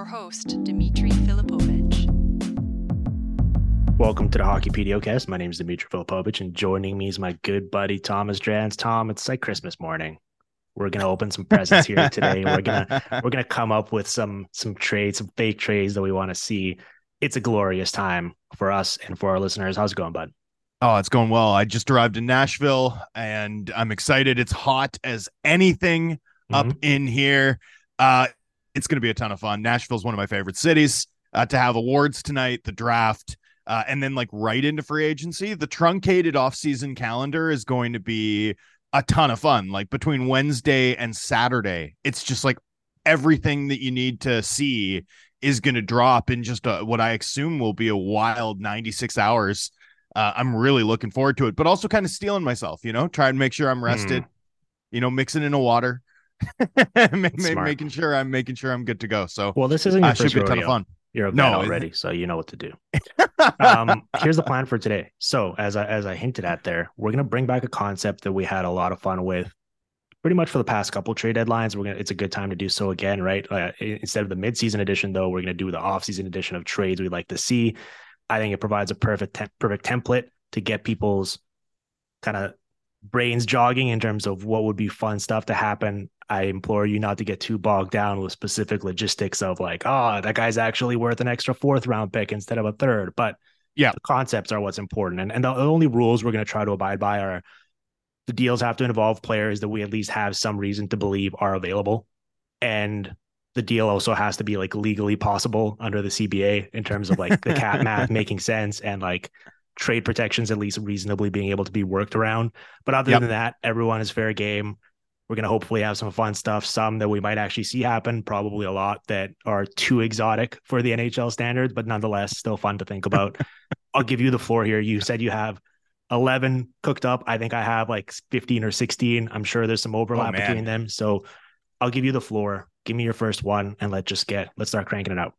your host, Dimitri Filipovic. Welcome to the Hockey PDOcast. My name is Dimitri Filipovic, and joining me is my good buddy Thomas Drance. Tom, it's like Christmas morning. We're gonna open some presents here today. We're gonna we're gonna come up with some some trades, some fake trades that we want to see. It's a glorious time for us and for our listeners. How's it going, bud? Oh, it's going well. I just arrived in Nashville and I'm excited. It's hot as anything mm-hmm. up in here. Uh, it's going to be a ton of fun. Nashville's one of my favorite cities. Uh, to have awards tonight, the draft, uh, and then like right into free agency. The truncated offseason calendar is going to be a ton of fun. Like between Wednesday and Saturday, it's just like everything that you need to see is going to drop in just a, what I assume will be a wild 96 hours. Uh, I'm really looking forward to it, but also kind of steeling myself, you know, try and make sure I'm rested, mm. you know, mixing in a water, making sure I'm making sure I'm good to go. So, well, this isn't your uh, first should be a ton of fun. You're a no already, so you know what to do. um, here's the plan for today. So, as I as I hinted at there, we're gonna bring back a concept that we had a lot of fun with, pretty much for the past couple trade deadlines. We're gonna it's a good time to do so again, right? Uh, instead of the midseason edition, though, we're gonna do the offseason edition of trades we'd like to see. I think it provides a perfect te- perfect template to get people's kind of brains jogging in terms of what would be fun stuff to happen I implore you not to get too bogged down with specific logistics of like, oh, that guy's actually worth an extra fourth round pick instead of a third. But yeah, the concepts are what's important. And, and the only rules we're going to try to abide by are the deals have to involve players that we at least have some reason to believe are available. And the deal also has to be like legally possible under the CBA in terms of like the cap math making sense and like trade protections at least reasonably being able to be worked around. But other yep. than that, everyone is fair game. We're going to hopefully have some fun stuff, some that we might actually see happen, probably a lot that are too exotic for the NHL standards, but nonetheless, still fun to think about. I'll give you the floor here. You said you have 11 cooked up. I think I have like 15 or 16. I'm sure there's some overlap oh, between them. So I'll give you the floor. Give me your first one and let's just get, let's start cranking it out.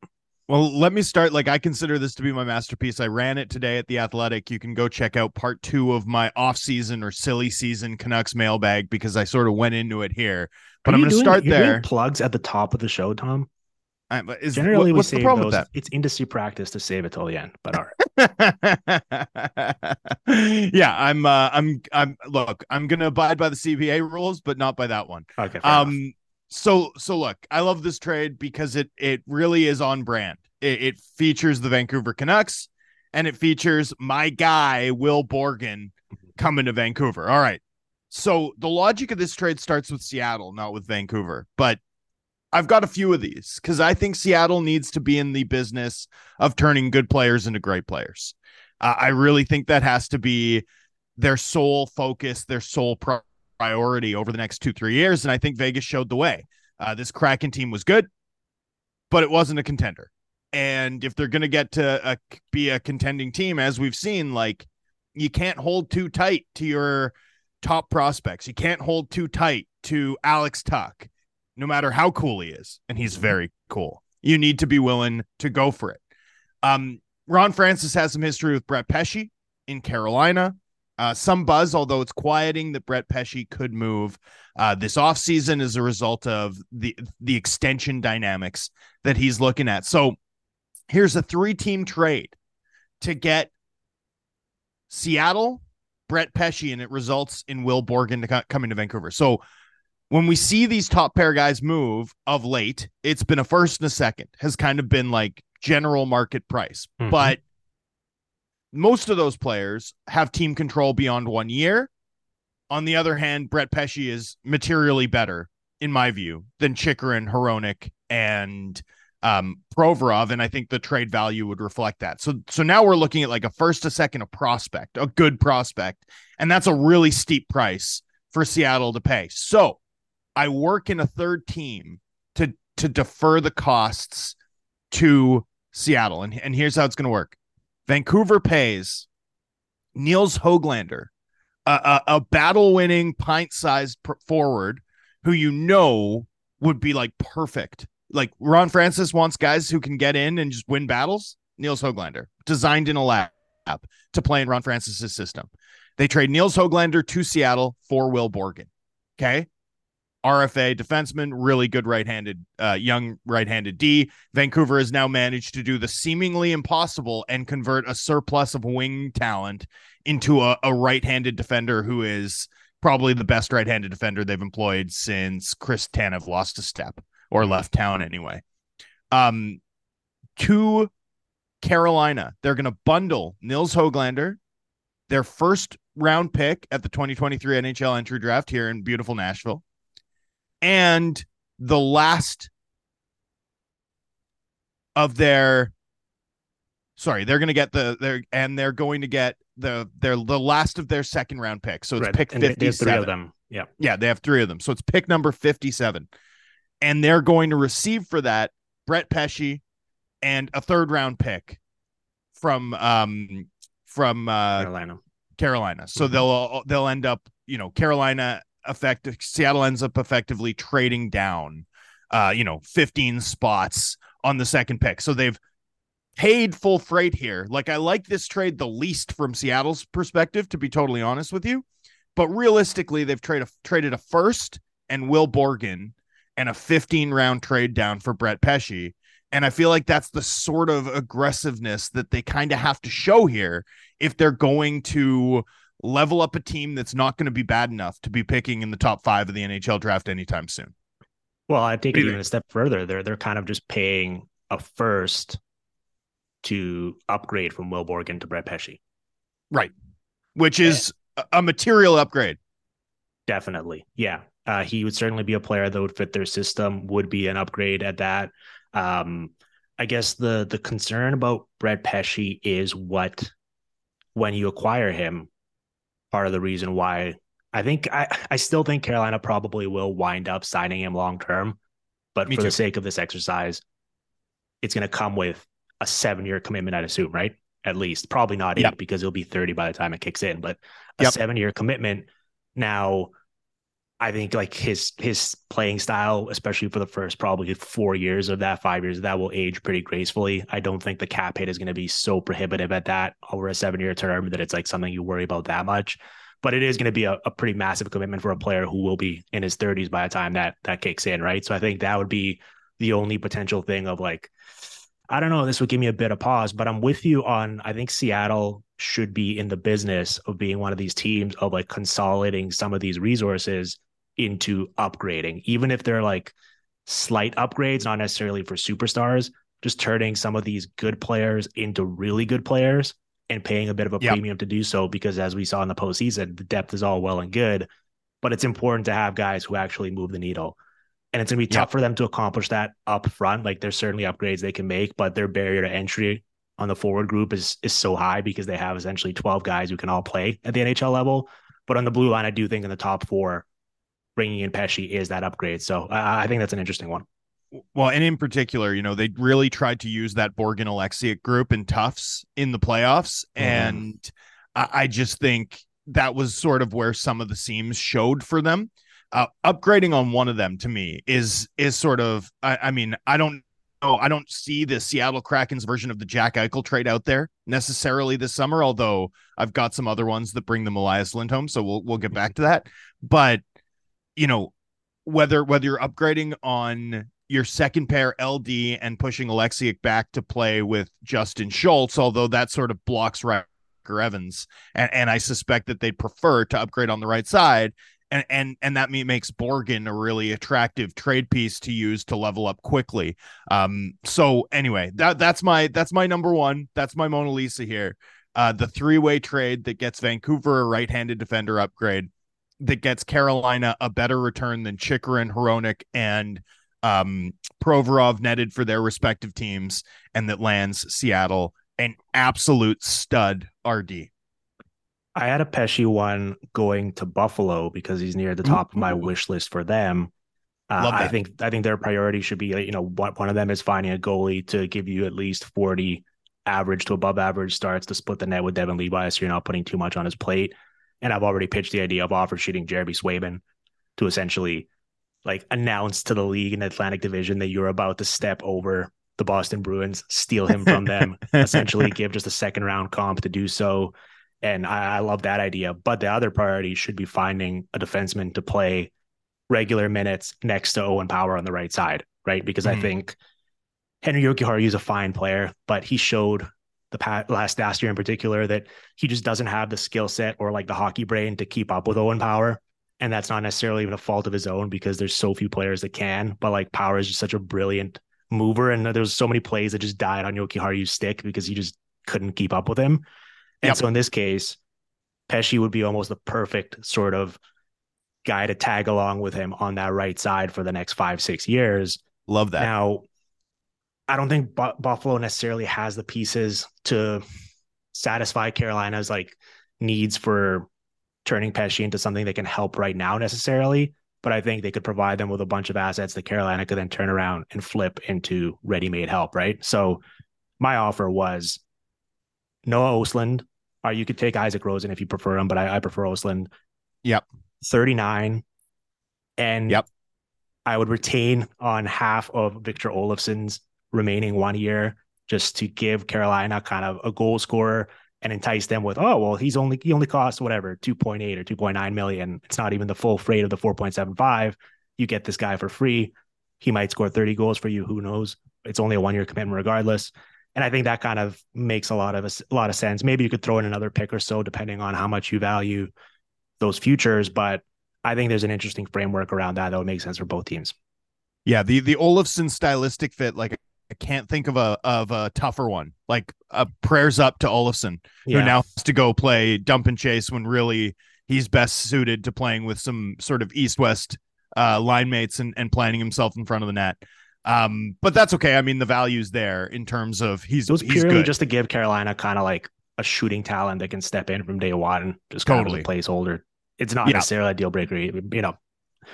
Well, let me start. Like, I consider this to be my masterpiece. I ran it today at the Athletic. You can go check out part two of my off-season or silly season Canucks mailbag because I sort of went into it here. But I'm going to start there. plugs at the top of the show, Tom. I, is, Generally, what, what's we the problem those, with that? It's industry practice to save it till the end. But all right. yeah, I'm. Uh, I'm. I'm. Look, I'm going to abide by the CBA rules, but not by that one. Okay. Um. Enough so so look, I love this trade because it it really is on brand. It, it, features the Vancouver Canucks and it features my guy Will Borgen coming to Vancouver. All right. So the logic of this trade starts with Seattle, not with Vancouver. But I've got a few of these because I think Seattle needs to be in the business of turning good players into great players. Uh, I really think that has to be their sole focus, their sole priority over the next two, three years. And I think Vegas showed the way. Uh, this Kraken team was good, but it wasn't a contender. And if they're going to get to a, be a contending team, as we've seen, like you can't hold too tight to your top prospects. You can't hold too tight to Alex Tuch, no matter how cool he is. And he's very cool. You need to be willing to go for it. Um, Ron Francis has some history with Brett Pesce in Carolina. Uh, some buzz, although it's quieting, that Brett Pesce could move uh, this offseason as a result of the the extension dynamics that he's looking at. So here's a three team trade to get Seattle, Brett Pesce, and it results in Will Borgen to coming to Vancouver. So when we see these top pair guys move of late, it's been a first and a second, has kind of been like general market price. Mm-hmm. But most of those players have team control beyond one year. On the other hand, Brett Pesce is materially better, in my view, than Chychrun, Hronek, and um, Provorov, and I think the trade value would reflect that. So, so now we're looking at like a first, a second, a prospect, a good prospect, and that's a really steep price for Seattle to pay. So, I work in a third team to to defer the costs to Seattle, and and here's how it's going to work. Vancouver pays Nils Hoglander, a, a, a battle winning pint sized forward who you know would be like perfect. Like Ron Francis wants guys who can get in and just win battles. Nils Hoglander, designed in a lab to play in Ron Francis's system. They trade Nils Hoglander to Seattle for Will Borgen. Okay. RFA defenseman, really good right-handed, uh, young right-handed D. Vancouver has now managed to do the seemingly impossible and convert a surplus of wing talent into a, a right-handed defender who is probably the best right-handed defender they've employed since Chris Tanev lost a step or left town anyway. Um, to Carolina, they're going to bundle Nils Hoglander, their first round pick at the 2023 NHL entry draft here in beautiful Nashville, and the last of their sorry, they're going to get the they're and they're going to get the they're the last of their second round pick. So it's Right. pick And they- they have 57. three of them. Yeah. Yeah, they have three of them. So it's pick number 57. And they're going to receive for that Brett Pesce and a third round pick from um from uh Carolina. Carolina. So Mhm. they'll they'll end up, you know, Carolina effect Seattle ends up effectively trading down uh, you know, 15 spots on the second pick. So they've paid full freight here. Like I like this trade the least from Seattle's perspective, to be totally honest with you. But realistically, they've traded a, traded a first and Will Borgen and a 15 round trade down for Brett Pesce. And I feel like that's the sort of aggressiveness that they kind of have to show here if they're going to level up a team that's not going to be bad enough to be picking in the top five of the NHL draft anytime soon. Well, I take it even a step further. They're they're kind of just paying a first to upgrade from Will Borgen to Brett Pesce. Right. Which is a- a material upgrade. Definitely. Yeah. Uh, he would certainly be a player that would fit their system, would be an upgrade at that. Um, I guess the the concern about Brett Pesce is what when you acquire him, part of the reason why I think I, I still think Carolina probably will wind up signing him long term. But Me for too. the sake of this exercise, it's gonna come with a seven year commitment, I'd assume, right? At least. Probably not eight Yep. because he'll be 30 by the time it kicks in, but a Yep. seven year commitment. Now I think like his his playing style, especially for the first probably four years of that, five years, that will age pretty gracefully. I don't think the cap hit is going to be so prohibitive at that over a seven year term that it's like something you worry about that much. But it is going to be a, a pretty massive commitment for a player who will be in his 30s by the time that that kicks in, right? So I think that would be the only potential thing of like, I don't know, this would give me a bit of pause, but I'm with you on I think Seattle should be in the business of being one of these teams of like consolidating some of these resources into upgrading, even if they're like slight upgrades, not necessarily for superstars, just turning some of these good players into really good players and paying a bit of a Yep. premium to do so. Because as we saw in the postseason, the depth is all well and good, but it's important to have guys who actually move the needle. And it's going to be tough for them to accomplish that up front. Like there's certainly upgrades they can make, but their barrier to entry on the forward group is is so high because they have essentially 12 guys who can all play at the NHL level. But on the blue line, I do think in the top four, bringing in Pesce is that upgrade. So I, I think that's an interesting one. Well, and in particular, you know, they really tried to use that Borgen Oleksiak group in Tufts in the playoffs. Mhm. And I, I just think that was sort of where some of the seams showed for them. Uh, upgrading on one of them to me is is sort of I, I mean, I don't know, I don't see the Seattle Krakens version of the Jack Eichel trade out there necessarily this summer, although I've got some other ones that bring them Elias Lindholm. So we'll we'll get back to that. But you know, whether whether you're upgrading on your second pair LD and pushing Oleksiak back to play with Justin Schultz, although that sort of blocks Ryker Evans, and, and I suspect that they'd prefer to upgrade on the right side, and and and that makes Borgen a really attractive trade piece to use to level up quickly. Um, so anyway, that that's my that's my number one. That's my Mona Lisa here. Uh, the three way trade that gets Vancouver a right handed defender upgrade, that gets Carolina a better return than Chychrun, Hronek, and um, Provorov netted for their respective teams, and that lands Seattle an absolute stud RD. I had a Pesce one going to Buffalo because he's near the top of my wish list for them. Uh, I think I think their priority should be you know one one of them is finding a goalie to give you at least forty average to above average starts to split the net with Devon Levi, so you're not putting too much on his plate. And I've already pitched the idea of offer sheeting Jeremy Swayman to essentially like announce to the league in the Atlantic Division that you're about to step over the Boston Bruins, steal him from them, essentially give just a second round comp to do so. And I, I love that idea. But the other priority should be finding a defenseman to play regular minutes next to Owen Power on the right side, right? Because Mhm. I think Henri Jokiharju is a fine player, but he showed the past, last last year in particular that he just doesn't have the skill set or like the hockey brain to keep up with Owen Power. And that's not necessarily even a fault of his own because there's so few players that can. But like Power is just such a brilliant mover, and there's so many plays that just died on Jokiharju's stick because he just couldn't keep up with him. And Yep. so in this case, Pesce would be almost the perfect sort of guy to tag along with him on that right side for the next five, six years. Love that. Now, I don't think Bu- Buffalo necessarily has the pieces to satisfy Carolina's like needs for turning Pesce into something that can help right now necessarily. But I think they could provide them with a bunch of assets that Carolina could then turn around and flip into ready-made help, right? So my offer was Noah Ostlund, or uh, you could take Isak Rosen if you prefer him, but I, I prefer Ostlund. Yep. 39. And Yep. I would retain on half of Victor Olofsson's remaining one year just to give Carolina kind of a goal scorer and entice them with, oh, well, he's only, he only costs whatever, 2.8 or 2.9 million. It's not even the full freight of the 4.75. You get this guy for free. He might score 30 goals for you. Who knows? It's only a one year commitment regardless. And I think that kind of makes a lot of a lot of sense. Maybe you could throw in another pick or so, depending on how much you value those futures. But I think there's an interesting framework around that that would make sense for both teams. Yeah, the the Olofsson stylistic fit, like I can't think of a of a tougher one. Like uh, prayers up to Olofsson, who now has to go play dump and chase when really he's best suited to playing with some sort of east west uh, line mates and and planting himself in front of the net. Um, but that's okay. I mean, the value's there in terms of he's it was he's purely good. just to give Carolina kind of like a shooting talent that can step in from day one, just kind Totally. of as a placeholder. It's not Yeah. necessarily a deal breaker, you know.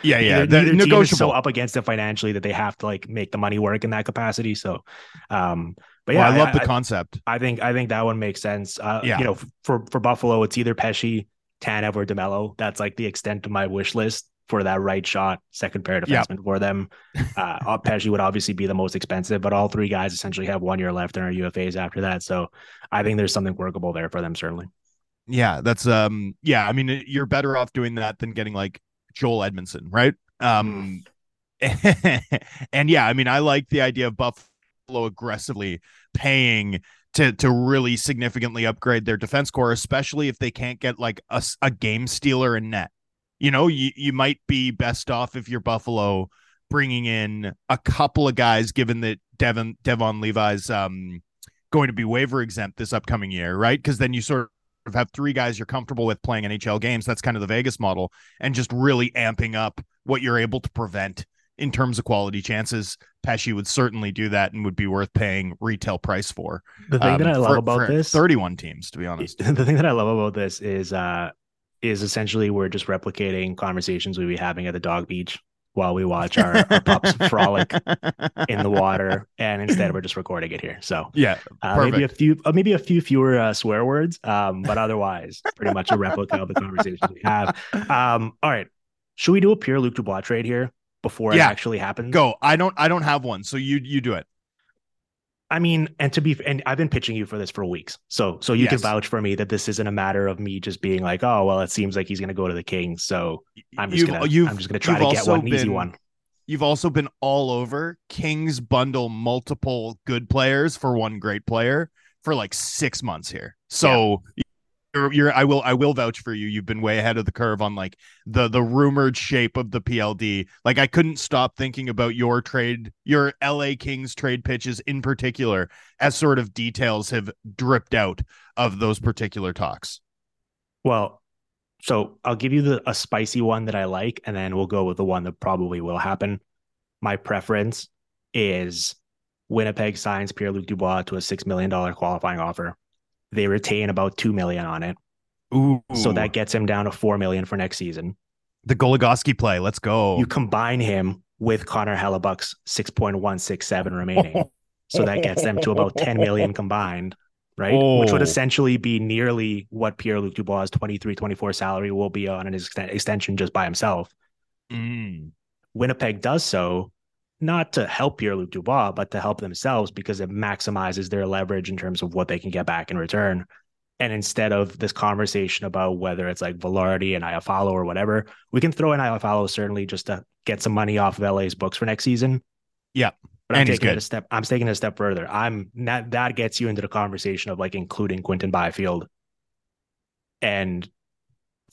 Yeah, yeah, neither, the, neither team is so up against it financially that they have to like make the money work in that capacity. So, um, but Well, yeah, I love the concept. I think I think that one makes sense. Uh, Yeah. you know, for for Buffalo, it's either Pesce, Tanev, or Demelo. That's like the extent of my wish list for that right shot second pair defenseman for them. Uh, Pesce would obviously be the most expensive, but all three guys essentially have one year left in our UFAs after that. So I think there's something workable there for them certainly. Yeah, that's um yeah, I mean you're better off doing that than getting like Joel Edmundson, right? Um and yeah, I mean I like the idea of Buffalo aggressively paying to to really significantly upgrade their defense core, especially if they can't get like a game stealer in net. You know, you you might be best off if you're Buffalo bringing in a couple of guys given that Devon Devon Levi's um going to be waiver exempt this upcoming year, right? Because then you sort of have three guys you're comfortable with playing NHL games. That's kind of the Vegas model, and just really amping up what you're able to prevent in terms of quality chances. Pesce would certainly do that and would be worth paying retail price for. The thing that Um, I love for- about for this 31 teams, to be honest. the thing that I love about this is uh is essentially we're just replicating conversations we'd be having at the dog beach while we watch our, our pups frolic in the water, and instead we're just recording it here. So Yeah, uh, maybe a few, uh, maybe a few fewer uh, swear words, um, but otherwise pretty much a replica of the conversations we have. Um, all right, should we do a Pierre Luc Dubois trade here before it actually happens? go. I don't. I don't have one, so you you do it. I mean, and to be, and I've been pitching you for this for weeks, so so you can vouch for me that this isn't a matter of me just being like, oh well, it seems like he's going to go to the Kings, so I'm just gonna, I'm just gonna try to get one easy one. You've also been all over Kings bundle multiple good players for one great player for like six months here. So you're, you're I will I will vouch for you. You've been way ahead of the curve on like the the rumored shape of the PLD. Like I couldn't stop thinking about your trade, your LA Kings trade pitches in particular, as sort of details have dripped out of those particular talks. Well, so I'll give you the a spicy one that I like, and then we'll go with the one that probably will happen. My preference is Winnipeg signs Pierre Luc Dubois to a six million dollar qualifying offer. They retain about two million on it, Ooh, so that gets him down to four million for next season. the Goligoski play. Let's go. You combine him with Connor Hellebuyck's six point one six seven remaining, so that gets them to about ten million combined, right? Which would Oh. essentially be nearly what Pierre Luc Dubois' 23 24 salary will be on his exten- extension just by himself. Mm. Winnipeg does so not to help Pierre Luc Dubois, but to help themselves because it maximizes their leverage in terms of what they can get back in return. And instead of this conversation about whether it's like Vilardi and Iafallo or whatever, we can throw in Iafallo certainly just to get some money off of LA's books for next season. Yeah. But I'm And he's taking it a step. I'm taking it a step further. I'm that that gets you into the conversation of like including Quinton Byfield and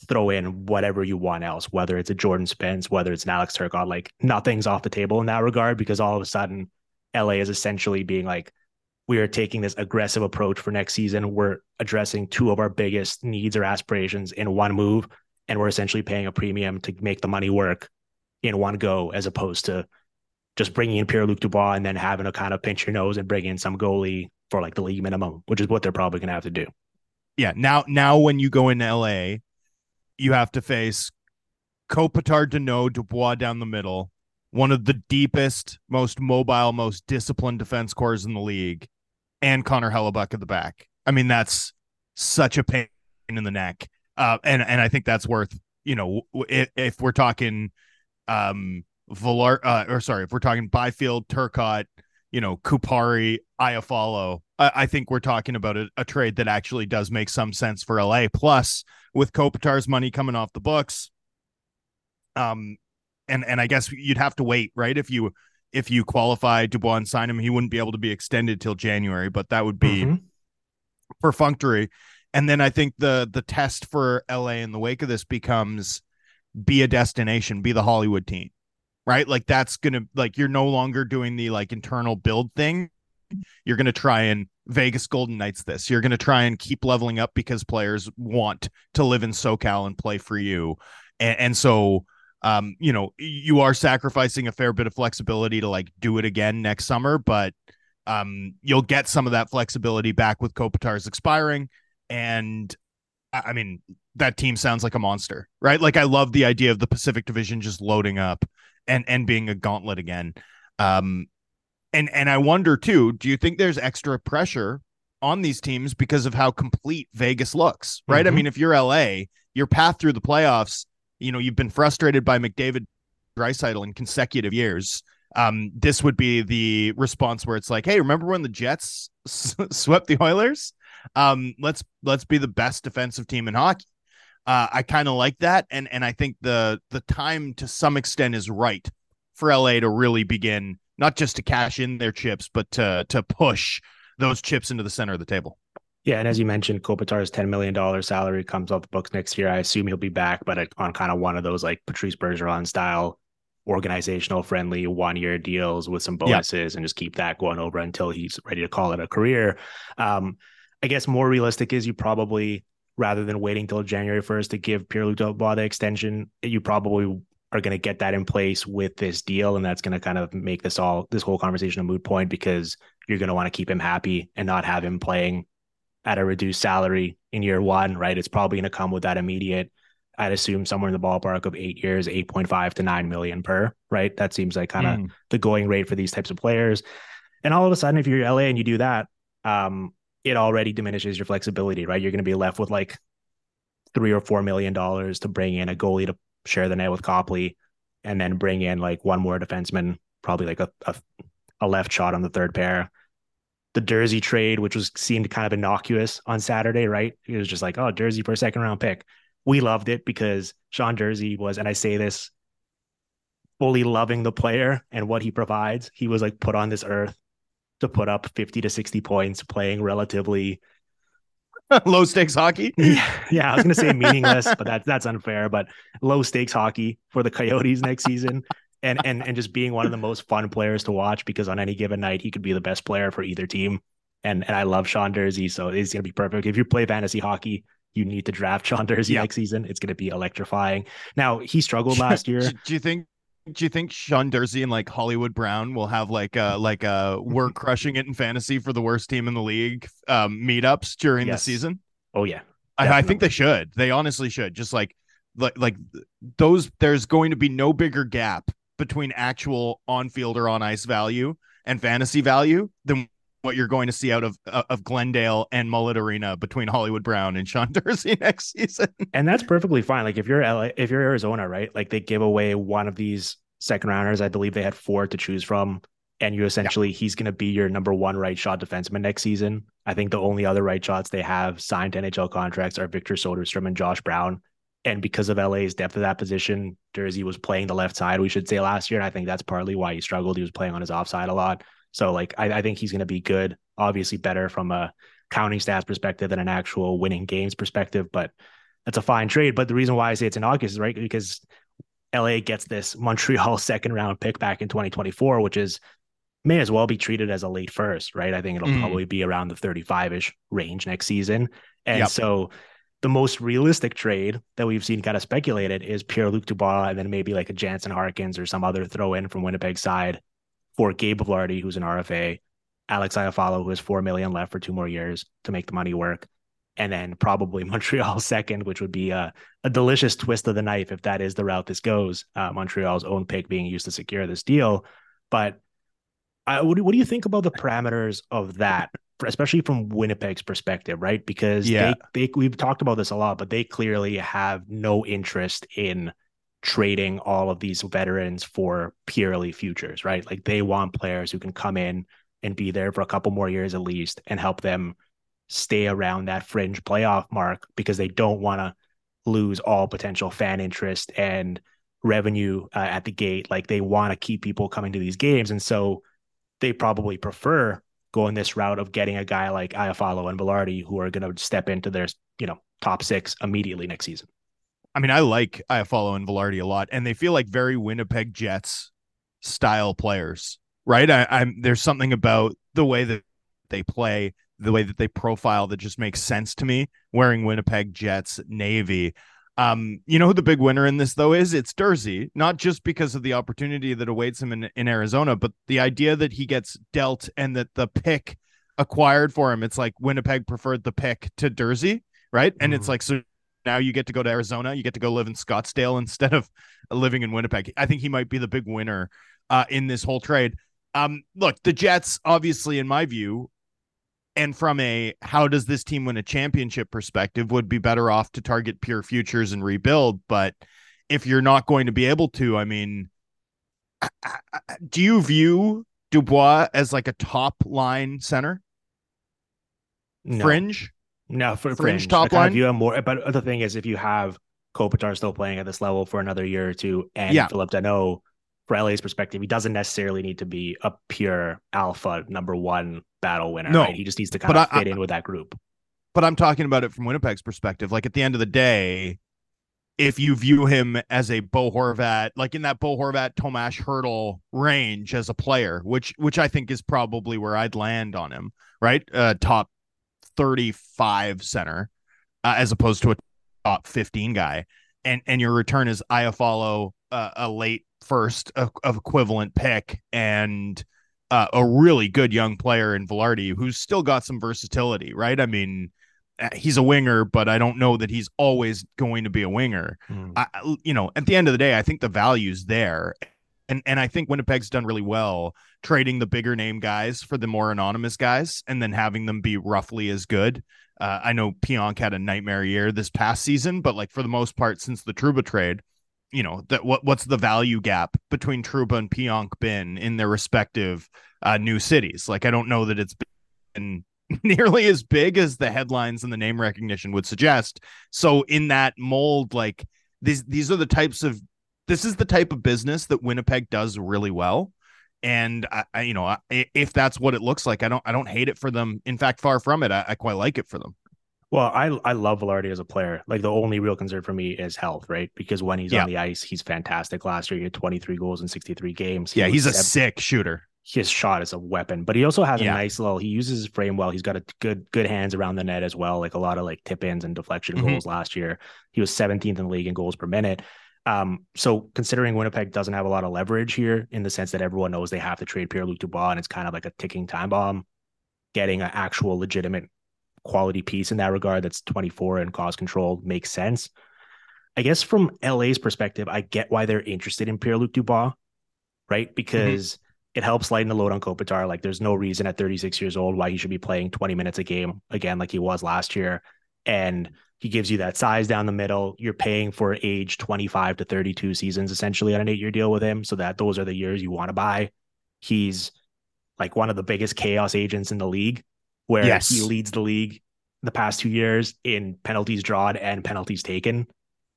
throw in whatever you want else, whether it's a Jordan Spence, whether it's an Alex Turcotte, like nothing's off the table in that regard because all of a sudden LA is essentially being like, we are taking this aggressive approach for next season. We're addressing two of our biggest needs or aspirations in one move, and we're essentially paying a premium to make the money work in one go, as opposed to just bringing in Pierre Luc Dubois and then having to kind of pinch your nose and bring in some goalie for like the league minimum, which is what they're probably going to have to do. Yeah. Now, now when you go into LA, you have to face Kopitar, Danault, Dubois down the middle, one of the deepest, most mobile, most disciplined defense cores in the league, and Connor Hellebuyck at the back. I mean, that's such a pain in the neck. Uh, and and I think that's worth you know if, if we're talking um Valar uh, or sorry if we're talking Byfield, Turcotte, you know Kupari, Iafallo. I, I think we're talking about a, a trade that actually does make some sense for LA. Plus, with Kopitar's money coming off the books, um, and and I guess you'd have to wait, right? If you if you qualify Dubois and sign him, he wouldn't be able to be extended till January, but that would be Mhm. perfunctory. And then I think the the test for LA in the wake of this becomes be a destination, be the Hollywood team. Right? Like that's gonna like you're no longer doing the like internal build thing. You're gonna try and Vegas Golden Knights this. You're gonna try and keep leveling up because players want to live in SoCal and play for you. And, and so um, you know, you are sacrificing a fair bit of flexibility to like do it again next summer, but um, you'll get some of that flexibility back with Kopitar's expiring. And I mean, that team sounds like a monster, right? Like I love the idea of the Pacific Division just loading up and and being a gauntlet again. Um, and and I wonder too, do you think there's extra pressure on these teams because of how complete Vegas looks, right? I Mhm. mean, if you're LA, your path through the playoffs, you know, you've been frustrated by McDavid, Draisaitl in consecutive years. Um, this would be the response where it's like, hey, remember when the Jets s- swept the Oilers? Um, let's let's be the best defensive team in hockey. Uh, I kind of like that, and and I think the the time to some extent is right for LA to really begin not just to cash in their chips, but to to push those chips into the center of the table. Yeah, and as you mentioned, Kopitar's ten million dollars salary comes off the books next year. I assume he'll be back, but on kind of one of those like Patrice Bergeron style, organizational friendly one year deals with some Yeah. bonuses, and just keep that going over until he's ready to call it a career. Um, I guess more realistic is you probably rather than waiting till January first to give Pierre Luc Dubois the extension, you probably are going to get that in place with this deal, and that's going to kind of make this all this whole conversation a moot point because you're going to want to keep him happy and not have him playing at a reduced salary in year one, right? It's probably going to come with that immediate, I'd assume somewhere in the ballpark of eight years, 8.5 to 9 million per, right? That seems like kind of Mm. the going rate for these types of players. And all of a sudden, if you're LA and you do that, um, it already diminishes your flexibility, right? You're going to be left with like three or four million dollars to bring in a goalie to share the net with Copley, and then bring in like one more defenseman, probably like a, a, a left shot on the third pair. The Durzi trade, which was seemed kind of innocuous on Saturday, right? It was just like, oh, Durzi for a second round pick. We loved it because Sean Durzi was, and I say this fully loving the player and what he provides. He was like put on this earth to put up 50 to 60 points, playing relatively Low stakes hockey. yeah, yeah, I was gonna say meaningless, but that's that's unfair. But low stakes hockey for the Coyotes next season, and and and just being one of the most fun players to watch because on any given night he could be the best player for either team. And and I love Sean Durzi, so it's gonna be perfect. If you play fantasy hockey, you need to draft Sean Durzi Yeah. next season. It's gonna be electrifying. Now he struggled last year. do you think? Do you think Sean Durzi and like Hollywood Brown will have like uh like uh we're crushing it in fantasy for the worst team in the league um meetups during Yes. the season? Oh yeah, I, I think they should. They honestly should. Just like like like those there's going to be no bigger gap between actual on field or on ice value and fantasy value than what you're going to see out of uh, of Glendale and Mullett Arena between Hollywood Brown and Sean Durzi next season. and that's perfectly fine. Like if you're LA, if you're Arizona, right? Like they give away one of these second rounders. I believe they had four to choose from and you essentially yeah. he's going to be your number one right shot defenseman next season. I think the only other right shots they have signed to NHL contracts are Victor Soderstrom and Josh Brown. And because of LA's depth of that position, Durzi was playing the left side, we should say, last year. And I think that's partly why he struggled. He was playing on his offside a lot. So, like, I, I think he's going to be good, obviously better from a counting stats perspective than an actual winning games perspective. But that's a fine trade. But the reason why I say it's in August is right because LA gets this Montreal second round pick back in 2024, which is may as well be treated as a late first, right? I think it'll mm. probably be around the 35 ish range next season. And yep. so the most realistic trade that we've seen kind of speculated is Pierre Luc Dubois and then maybe like a Jansen Harkins or some other throw in from Winnipeg side for Gabe Vilardi, who's an RFA, Alex Iafallo, who has four million left for two more years to make the money work. And then probably Montreal second, which would be a, a delicious twist of the knife if that is the route this goes. Uh, Montreal's own pick being used to secure this deal. But I, what, do, what do you think about the parameters of that, especially from Winnipeg's perspective, right? Because yeah. they, they we've talked about this a lot, but they clearly have no interest in trading all of these veterans for purely futures, right? Like they want players who can come in and be there for a couple more years at least and help them stay around that fringe playoff mark because they don't want to lose all potential fan interest and revenue uh, at the gate. Like they want to keep people coming to these games. And so they probably prefer going this route of getting a guy like Iafallo and Vilardi who are going to step into their, you know, top six immediately next season. I mean, I like Iafallo and Vilardi a lot, and they feel like very Winnipeg Jets style players, right? I, I'm there's something about the way that they play, the way that they profile that just makes sense to me. Wearing Winnipeg Jets navy, um, you know who the big winner in this though is? It's Durzi, not just because of the opportunity that awaits him in, in Arizona, but the idea that he gets dealt and that the pick acquired for him. It's like Winnipeg preferred the pick to Durzi, right? And mm-hmm. it's like so now you get to go to Arizona, you get to go live in Scottsdale instead of living in Winnipeg. I think he might be the big winner uh, in this whole trade. Um, look, the Jets, obviously, in my view, and from a how does this team win a championship perspective would be better off to target pure futures and rebuild but if you're not going to be able to i mean do you view dubois as like a top line center no. fringe no for fringe, fringe top line view him more but the thing is if you have Kopitar still playing at this level for another year or two and yeah. Phillip Danault for LA's perspective, he doesn't necessarily need to be a pure alpha number one battle winner. No, right? he just needs to kind of I, fit I, in with that group. But I'm talking about it from Winnipeg's perspective. Like at the end of the day, if you view him as a Bo Horvat, like in that Bo Horvat Tomas Hertl range as a player, which which I think is probably where I'd land on him, right? Uh, top 35 center, uh, as opposed to a top 15 guy. And and your return is Iafallo, uh, a late first of, of equivalent pick and uh, a really good young player in Vilardi who's still got some versatility, right? I mean, uh, he's a winger, but I don't know that he's always going to be a winger. Mm. I, you know, at the end of the day, I think the value's there. And and I think Winnipeg's done really well trading the bigger name guys for the more anonymous guys and then having them be roughly as good. Uh, I know Pionk had a nightmare year this past season, but like for the most part, since the Trouba trade, you know that what what's the value gap between Trouba and Pionk been in their respective uh, new cities? Like I don't know that it's been nearly as big as the headlines and the name recognition would suggest. So in that mold, like these these are the types of this is the type of business that Winnipeg does really well. And I, I you know, I, if that's what it looks like, I don't I don't hate it for them. In fact, far from it, I, I quite like it for them. Well, I I love Vilardi as a player. Like the only real concern for me is health, right? Because when he's yeah. on the ice, he's fantastic. Last year, he had 23 goals in 63 games. He yeah, he's a seven, sick shooter. His shot is a weapon, but he also has yeah. a nice little. He uses his frame well. He's got a good good hands around the net as well. Like a lot of like tip ins and deflection mm-hmm. goals last year. He was 17th in the league in goals per minute. Um, so considering Winnipeg doesn't have a lot of leverage here in the sense that everyone knows they have to trade Pierre Luc Dubois and it's kind of like a ticking time bomb, getting an actual legitimate quality piece in that regard that's 24 and cost control makes sense. I guess from LA's perspective, I get why they're interested in Pierre Luc Dubois, right? Mm-hmm. Because mm-hmm. it helps lighten the load on Kopitar. Like there's no reason at 36 years old why he should be playing 20 minutes a game again, like he was last year. And he gives you that size down the middle. You're paying for age 25 to 32 seasons essentially on an eight year deal with him. So that those are the years you want to buy. He's like one of the biggest chaos agents in the league, where Yes. he leads the league the past two years in penalties drawn and penalties taken.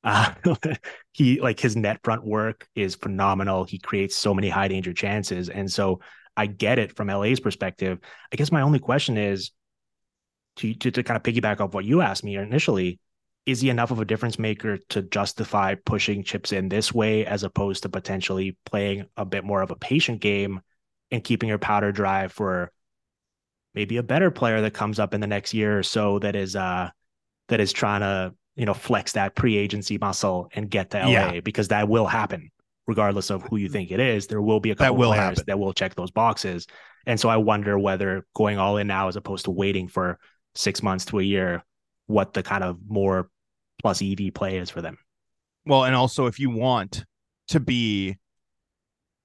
Uh, he like his net front work is phenomenal. He creates so many high danger chances, and so I get it from LA's perspective. I guess my only question is to to, to kind of piggyback off what you asked me initially. Is he enough of a difference maker to justify pushing chips in this way as opposed to potentially playing a bit more of a patient game and keeping your powder dry for maybe a better player that comes up in the next year or so that is uh that is trying to you know flex that pre-agency muscle and get to LA Yeah. because that will happen regardless of who you think it is there will be a That couple will players happen. that will check those boxes and so I wonder whether going all in now as opposed to waiting for 6 months to a year what the kind of more plus EV play is for them Well, and also if you want to be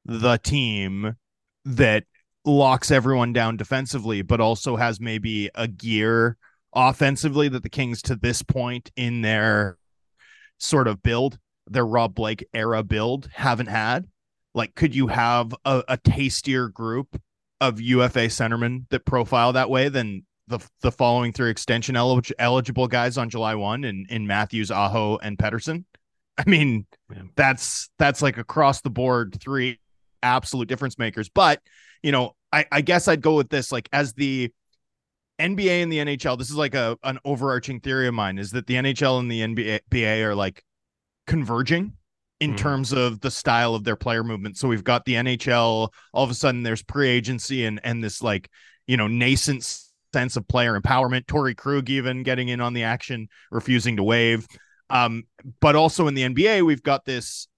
the team that locks everyone down defensively, but also has maybe a gear offensively that the Kings to this point in their sort of build, their Rob Blake era build, haven't had. Like, could you have a, a tastier group of UFA centermen that profile that way than the the following three extension elig- eligible guys on July 1 in, in Matthews, Aho, and Pettersson? I mean, Yeah. that's that's like across the board three absolute difference makers. But you know, I, I guess I'd go with this like as the NBA and the NHL. This is like a an overarching theory of mine is that the NHL and the NBA are like converging in Mhm. terms of the style of their player movement. So we've got the NHL. All of a sudden, there's pre-agency and and this like you know nascent sense of player empowerment. Torey Krug even getting in on the action, refusing to waive. Um, but also in the NBA, we've got this,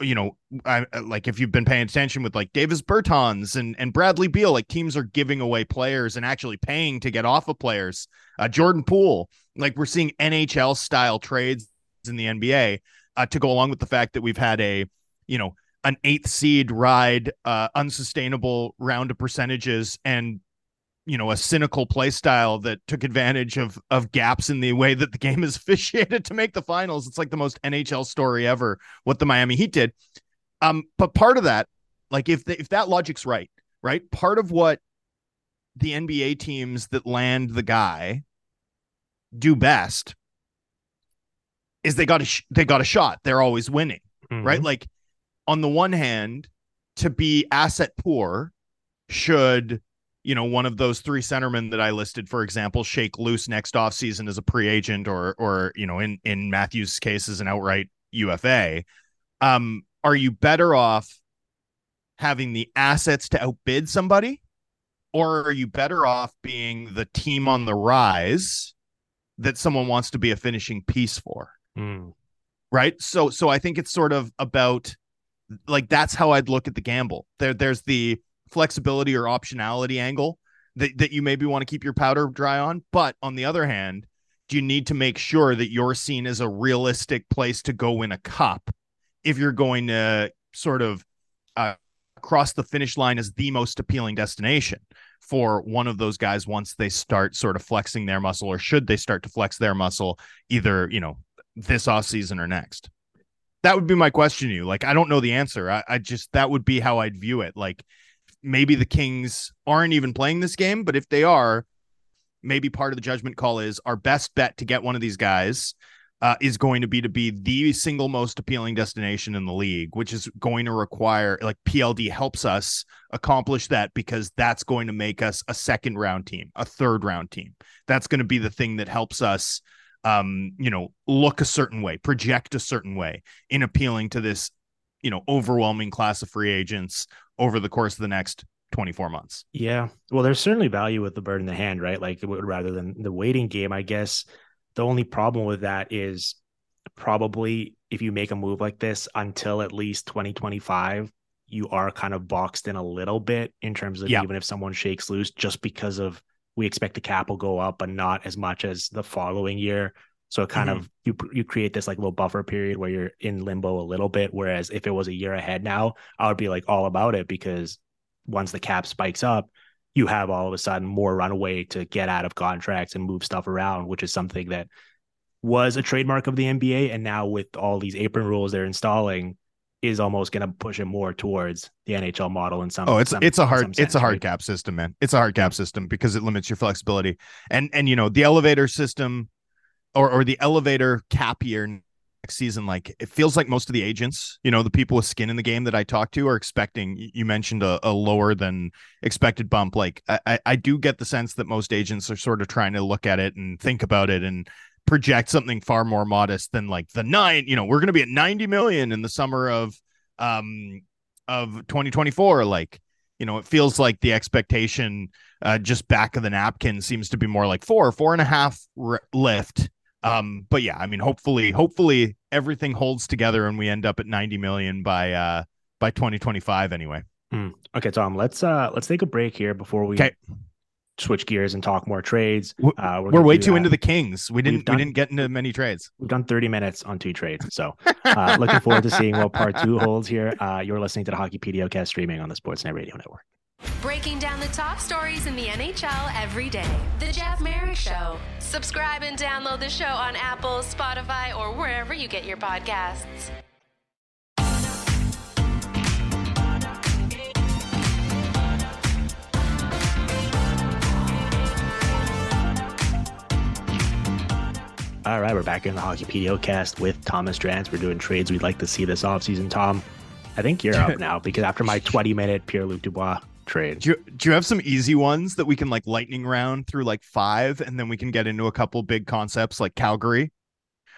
you know, I, like if you've been paying attention with like Davis Bertans and and Bradley Beal, like teams are giving away players and actually paying to get off of players. Uh, Jordan Poole, like we're seeing NHL style trades in the NBA uh, to go along with the fact that we've had a, you know, an eighth seed ride, uh, unsustainable round of percentages and you know a cynical play style that took advantage of of gaps in the way that the game is officiated to make the finals it's like the most nhl story ever what the miami heat did um but part of that like if the, if that logic's right right part of what the nba teams that land the guy do best is they got a sh- they got a shot they're always winning right? Mhm. Like on the one hand, to be asset poor, should you know one of those three centermen that I listed, for example, shake loose next offseason as a pre agent or or you know in in Matthews' case as an outright UFA, um, are you better off having the assets to outbid somebody, or are you better off being the team on the rise that someone wants to be a finishing piece for? Mm. right so so i think it's sort of about like that's how i'd look at the gamble there there's the flexibility or optionality angle that, that you maybe want to keep your powder dry on but on the other hand do you need to make sure that you're seen as a realistic place to go win a cup if you're going to sort of uh, cross the finish line as the most appealing destination for one of those guys once they start sort of flexing their muscle or should they start to flex their muscle either you know this off season or next? That would be my question to you. Like, I don't know the answer. I, I just that would be how I'd view it. Like, maybe the Kings aren't even playing this game, but if they are, maybe part of the judgment call is our best bet to get one of these guys uh, is going to be to be the single most appealing destination in the league, which is going to require like PLD helps us accomplish that because that's going to make us a second round team, a third round team. That's going to be the thing that helps us um, you know, look a certain way, project a certain way in appealing to this, you know, overwhelming class of free agents over the course of the next 24 months. Yeah. Well, there's certainly value with the bird in the hand, right? Like it would- rather than the waiting game, I guess the only problem with that is probably if you make a move like this until at least 2025, you are kind of boxed in a little bit in terms of Yeah. even if someone shakes loose, just because of we expect the cap will go up, but not as much as the following year. So it kind Mhm. of you you create this like little buffer period where you're in limbo a little bit. Whereas if it was a year ahead now, I would be like all about it because once the cap spikes up, you have all of a sudden more runaway to get out of contracts and move stuff around, which is something that was a trademark of the NBA. And now with all these apron rules they're installing, is almost going to push it more towards the NHL model in some. Oh, it's some, it's a hard some it's a hard right? cap system, man. It's a hard cap system because it limits your flexibility. And and you know, the elevator system or or the elevator cap year next season, like it feels like most of the agents, you know, the people with skin in the game that I talk to are expecting you mentioned a, a lower than expected bump. Like I, I- do get the sense that most agents are sort of trying to look at it and think about it and project something far more modest than like the nine, you know, we're gonna be at 90 million in the summer of um of 2024 like you know it feels like the expectation uh just back of the napkin seems to be more like four four and a half r- lift um but yeah i mean hopefully hopefully everything holds together and we end up at 90 million by uh by 2025 anyway Okay, Tom, let's uh let's take a break here before we 'Kay. switch gears and talk more trades. Uh, we're, gonna way too that. into the kings we didn't done- we didn't get into many trades We've done 30 minutes on two trades. So uh, looking forward to seeing what part two holds here. Uh, you're listening to the Hockey PDOcast streaming on the Sportsnet Radio Network. Breaking down the top stories in the NHL every day. The Jeff Marek Show. Subscribe and download the show on Apple, Spotify, or wherever you get your podcasts. All right, we're back in the Hockey PDOcast with Thomas Drance. We're doing trades we'd like to see this offseason. Tom, I think you're up now because after my 20 minute Pierre Luc Dubois trade, do you, do you have some easy ones that we can like lightning round through like five and then we can get into a couple big concepts like calgary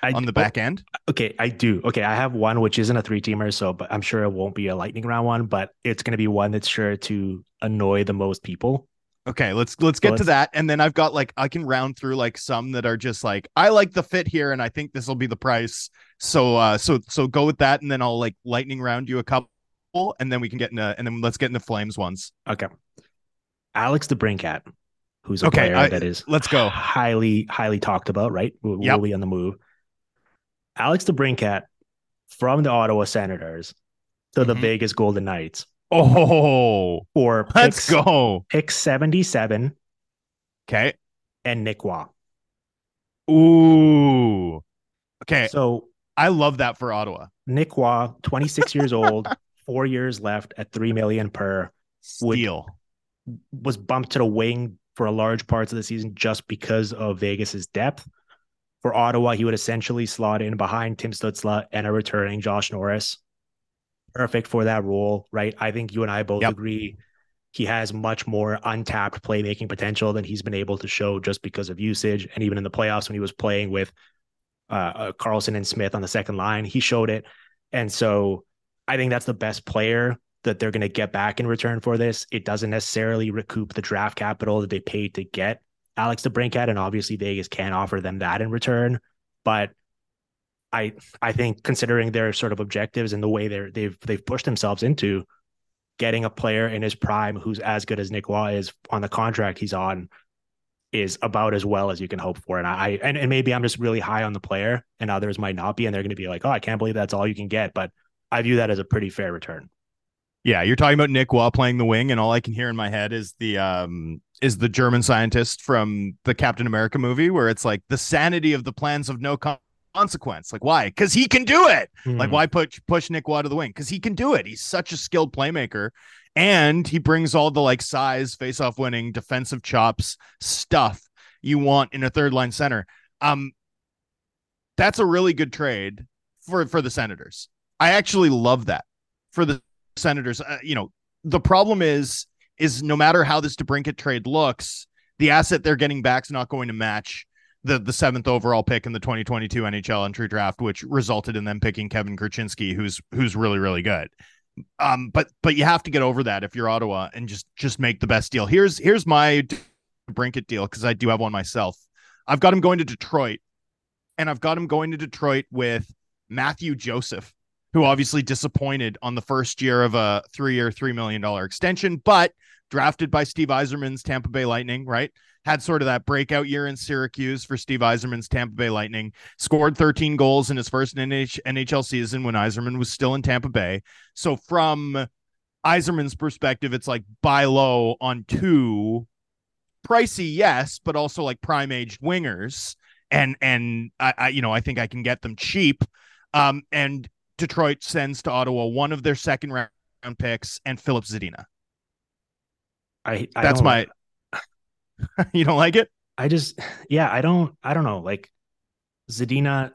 I, on the oh, back end Okay, I do. Okay, I have one which isn't a three teamer, so but I'm sure it won't be a lightning round one, but it's going to be one that's sure to annoy the most people. Okay, let's let's get to that, and then I've got like I can round through like some that are just like I like the fit here, and I think this will be the price. So uh, so so go with that, and then I'll like lightning round you a couple, and then we can get into and then let's get into flames ones. Okay. Alex the DeBrincat, who's a Okay, player I- that is let's go. highly, highly talked about, right? Yep. will be on the move. Alex the DeBrincat from the Ottawa Senators to the Mhm. Vegas Golden Knights Oh, for let's picks, go. pick 77 Okay. and Nick Roy. Ooh. Okay, So I love that for Ottawa. Nick Roy, 26 years old, four years left at three million per, Steal. was bumped to the wing for a large parts of the season just because of Vegas's depth. For Ottawa, he would essentially slot in behind Tim Stützle and a returning Josh Norris. Perfect for that role, right? I think you and I both Yep. agree he has much more untapped playmaking potential than he's been able to show just because of usage. And even in the playoffs, when he was playing with uh, uh, Karlsson and Smith on the second line, he showed it. And so I think that's the best player that they're going to get back in return for this. It doesn't necessarily recoup the draft capital that they paid to get Alex DeBrincat, and obviously Vegas can't offer them that in return. But I I think considering their sort of objectives and the way they're they've they've pushed themselves into getting a player in his prime who's as good as Nick Roy is on the contract he's on is about as well as you can hope for. And I and, and maybe I'm just really high on the player and others might not be, and they're going to be like, oh, I can't believe that's all you can get. But I view that as a pretty fair return. Yeah, you're talking about Nick while playing the wing, and all I can hear in my head is the um is the German scientist from the Captain America movie, where it's like the sanity of the plans of no con- consequence. Like, why? Because he can do it. Like, Mhm. why push push Nick Roy to the wing? Because he can do it. He's such a skilled playmaker, and he brings all the like size, face off winning, defensive chops stuff you want in a third line center. Um, that's a really good trade for for the Senators. I actually love that for the Senators. Uh, you know, the problem is is no matter how this DeBrincat trade looks, the asset they're getting back is not going to match the the seventh overall pick in the 2022 NHL entry draft, which resulted in them picking Kevin Korchinski, who's who's really really good. Um, but but you have to get over that if you're Ottawa and just just make the best deal. Here's here's my Brincat deal because I do have one myself. I've got him going to Detroit, and I've got him going to Detroit with Mathieu Joseph, who obviously disappointed on the first year of a three million dollar extension, but drafted by Steve Yzerman's Tampa Bay Lightning, right? Had sort of that breakout year in Syracuse for Steve Yzerman's Tampa Bay Lightning. Scored 13 goals in his first NH- NHL season when Yzerman was still in Tampa Bay. So from Yzerman's perspective, it's like buy low on two pricey, yes, but also like prime aged wingers. And and I, I you know I think I can get them cheap. Um and Detroit sends to Ottawa one of their second round picks and Filip Zadina. I, I That's my. you don't like it? I just yeah, I don't I don't know. Like Zadina,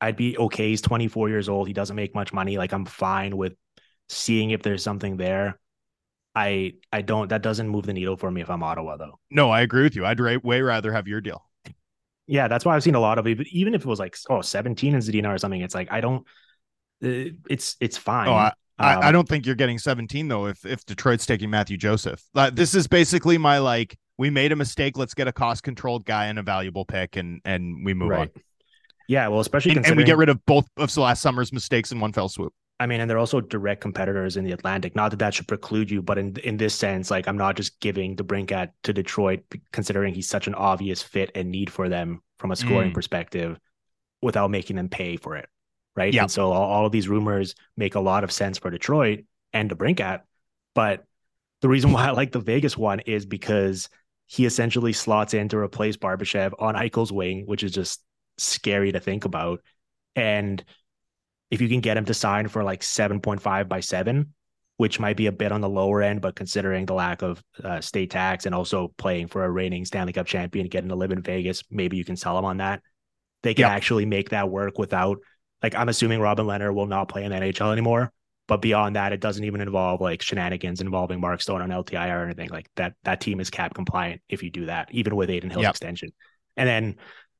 I'd be okay. He's 24 years old. He doesn't make much money. Like I'm fine with seeing if there's something there. I I don't that doesn't move the needle for me if I'm Ottawa though. No, I agree with you. I'd way rather have your deal. Yeah, that's why I've seen a lot of it. Even if it was like oh 17 and Zadina or something, it's like I don't. Uh, It's it's fine. Oh, I, I, Um, I don't think you're getting 17 though. If if Detroit's taking Mathieu Joseph, uh, this is basically my like we made a mistake. Let's get a cost controlled guy and a valuable pick, and and we move right. on. Yeah, well, especially And, and we get rid of both of last summer's mistakes in one fell swoop. I mean, and they're also direct competitors in the Atlantic. Not that that should preclude you, but in in this sense, like I'm not just giving DeBrincat to Detroit, considering he's such an obvious fit and need for them from a scoring Mm. perspective, without making them pay for it, right? Yeah. And so all, all of these rumors make a lot of sense for Detroit and DeBrincat, but the reason why I like the Vegas one is because he essentially slots in to replace Barbashev on Eichel's wing, which is just scary to think about. And if you can get him to sign for like 7.5 by 7 which might be a bit on the lower end but considering the lack of uh, state tax and also playing for a reigning stanley cup champion getting to live in vegas maybe you can sell him on that they can Yep. actually make that work without like i'm assuming robin lehner will not play in the nhl anymore but beyond that it doesn't even involve like shenanigans involving mark stone on lti or anything like that that team is cap compliant if you do that even with adin hill's Yep. extension and then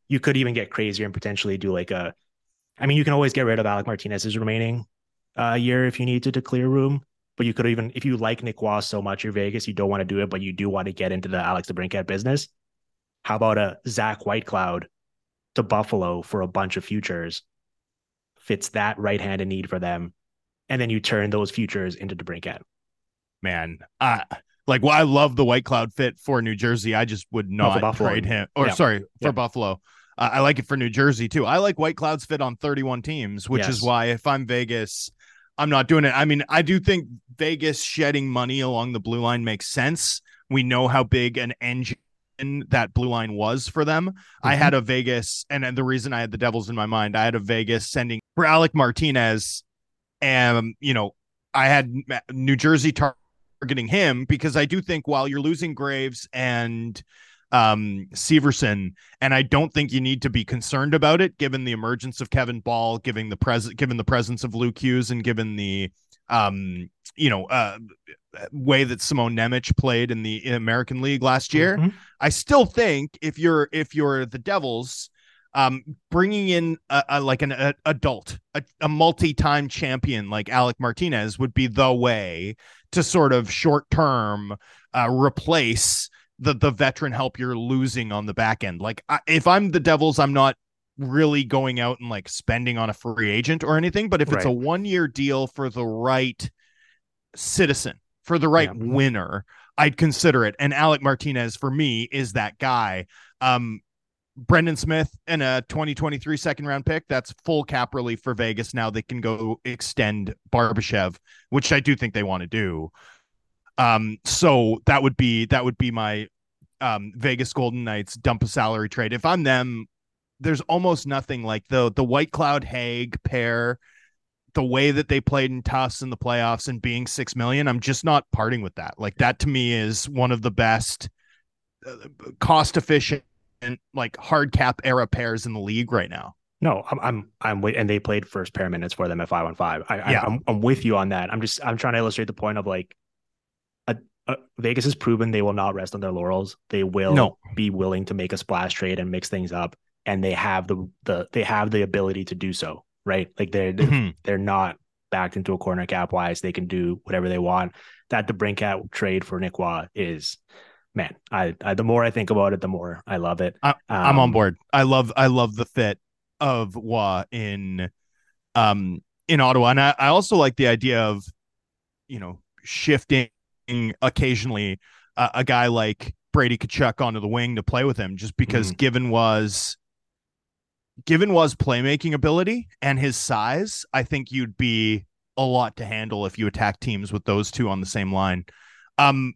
you could even get crazier and potentially do like a I mean, you can always get rid of Alec Martinez's remaining uh, year if you need to to clear room. But you could even, if you like Nick Wass so much, you're Vegas, you don't want to do it, but you do want to get into the Alex DeBrincat business. How about a Zach Whitecloud to Buffalo for a bunch of futures? Fits that right handed need for them. And then you turn those futures into DeBrincat. Man, I like. Well, I love the White Cloud fit for New Jersey. I just would not Buffalo. trade him. Or Yeah. sorry, for Yeah. Buffalo. Uh, I like it for New Jersey too. I like White Cloud's fit on 31 teams, which is why if I'm Vegas, I'm not doing it. I mean, I do think Vegas shedding money along the blue line makes sense. We know how big an engine that blue line was for them. I Mhm. had a Vegas, and the reason I had the Devils in my mind, I had a Vegas sending for Alec Martinez, and you know, I had New Jersey targeting him because I do think while you're losing Graves and um Severson, and I don't think you need to be concerned about it given the emergence of Kevin Bahl, given the present given the presence of Luke Hughes and given the um you know uh way that Simon Nemec played in the American League last year. Mhm. I still think if you're if you're the Devils, um, bringing in a, a like an a, adult, a, a multi-time champion like Alec Martinez would be the way to sort of short term uh, replace the the veteran help you're losing on the back end. Like I, if I'm the Devils, I'm not really going out and like spending on a free agent or anything. But if it's a one year deal for the right citizen, for the right Yeah. winner, I'd consider it. And Alec Martinez for me is that guy. Um, Brendan Smith and a 2023 second round pick. That's full cap relief for Vegas. Now they can go extend Barbashev, which I do think they want to do. Um, so that would be that would be my um Vegas Golden Knights dump a salary trade. If I'm them, there's almost nothing like the the White Cloud Hague pair, the way that they played in Tufts in the playoffs and being six million. I'm just not parting with that. Like that to me is one of the best uh, cost efficient and like hard cap era pairs in the league right now. No, I'm, I'm, I'm with, and they played first pair minutes for them at five on five. I, Yeah. I, I'm, I'm with you on that. I'm just, I'm trying to illustrate the point of like, a, a, Vegas has proven they will not rest on their laurels. They will No. be willing to make a splash trade and mix things up, and they have the, the, they have the ability to do so. Right, like they're, they're Mhm. they're not backed into a corner cap wise. They can do whatever they want. That DeBrincat trade for Nick Roy is, man. I, I the more I think about it, the more I love it. I- I'm on Um, board. I love I love the fit of Roy in um in Ottawa. And I, I also like the idea of, you know, shifting occasionally uh, a guy like Brady Tkachuk onto the wing to play with him just because given was given was playmaking ability and his size, I think you'd be a lot to handle if you attack teams with those two on the same line. Um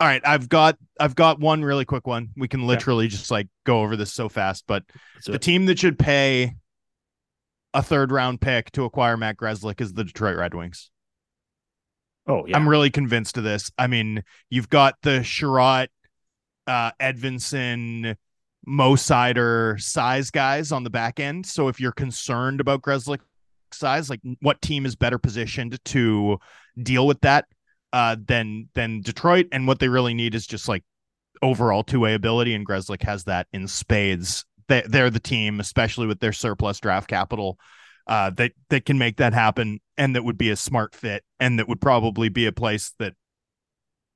all right, I've got I've got one really quick one. We can literally just like go over this so fast, but So the team that should pay a third round pick to acquire Matt Grzelcyk is the Detroit Red Wings. Oh yeah. I'm really convinced of this. I mean, you've got the Chiarot, uh, Edvinsson, Mo Seider size guys on the back end. So if you're concerned about Grzelcyk size, like what team is better positioned to deal with that uh, than than Detroit? And what they really need is just like overall two way ability, and Grzelcyk has that in spades. They, they're the team, especially with their surplus draft capital, uh, that that can make that happen, and that would be a smart fit, and that would probably be a place that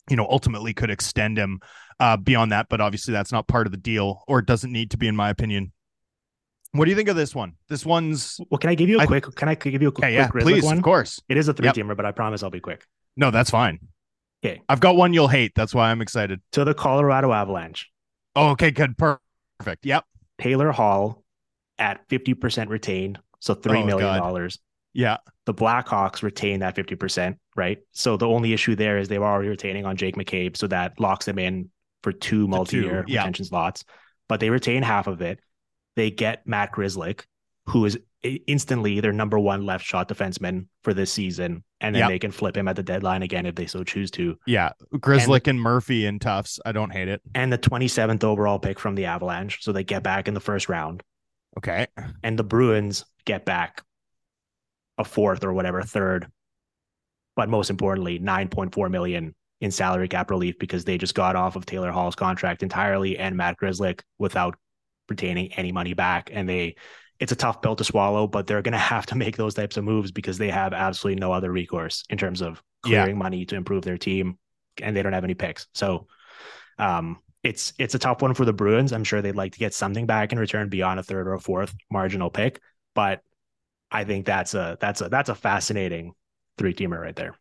you know ultimately could extend him uh, beyond that. But obviously, that's not part of the deal, or it doesn't need to be, in my opinion. What do you think of this one? This one's well, can I give you a I- quick? Can I give you a quick, okay, yeah, quick please, one? of course. It is a three Yep. teamer, but I promise I'll be quick. No, that's fine. Okay. I've got one you'll hate. That's why I'm excited. To the Colorado Avalanche, Oh, okay, good, perfect. Yep, Taylor Hall at fifty percent retained, so three oh, million dollars. yeah, The Blackhawks retain that fifty percent, right? So the only issue there is they were already retaining on Jake McCabe, so that locks them in for two multi-year yeah. retention slots. But they retain half of it. They get Matt Grzelcyk, who is instantly their number one left shot defenseman for this season, and then Yep. they can flip him at the deadline again if they so choose to. yeah. Grzelcyk and, Murphy and Tufts. I don't hate it. And the twenty seventh overall pick from the Avalanche, so they get back in the first round. Okay, and the Bruins get back a fourth or whatever, third, but most importantly, 9.4 million in salary cap relief because they just got off of Taylor Hall's contract entirely and Matt Grzelcyk without retaining any money back. And they, it's a tough pill to swallow, but they're going to have to make those types of moves because they have absolutely no other recourse in terms of Yeah. clearing money to improve their team and they don't have any picks. So, um, it's it's a tough one for the Bruins. I'm sure they'd like to get something back in return beyond a third or a fourth marginal pick, but I think that's a that's a that's a fascinating three teamer right there.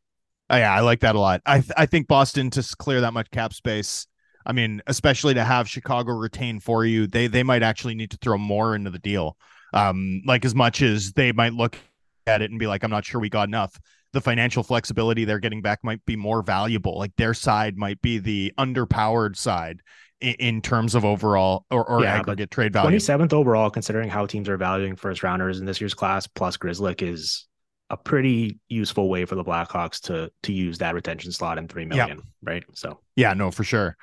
Oh, yeah, I like that a lot. I th- I think Boston to clear that much cap space. I mean, especially to have Chicago retain for you, they they might actually need to throw more into the deal. Um, like as much as they might look at it and be like, I'm not sure we got enough. The financial flexibility they're getting back might be more valuable. Like their side might be the underpowered side in, in terms of overall or, or Yeah, aggregate trade value. 27th overall, considering how teams are valuing first rounders in this year's class, plus Grzelcyk is a pretty useful way for the Blackhawks to to use that retention slot in three million, right? So Yeah, no, for sure.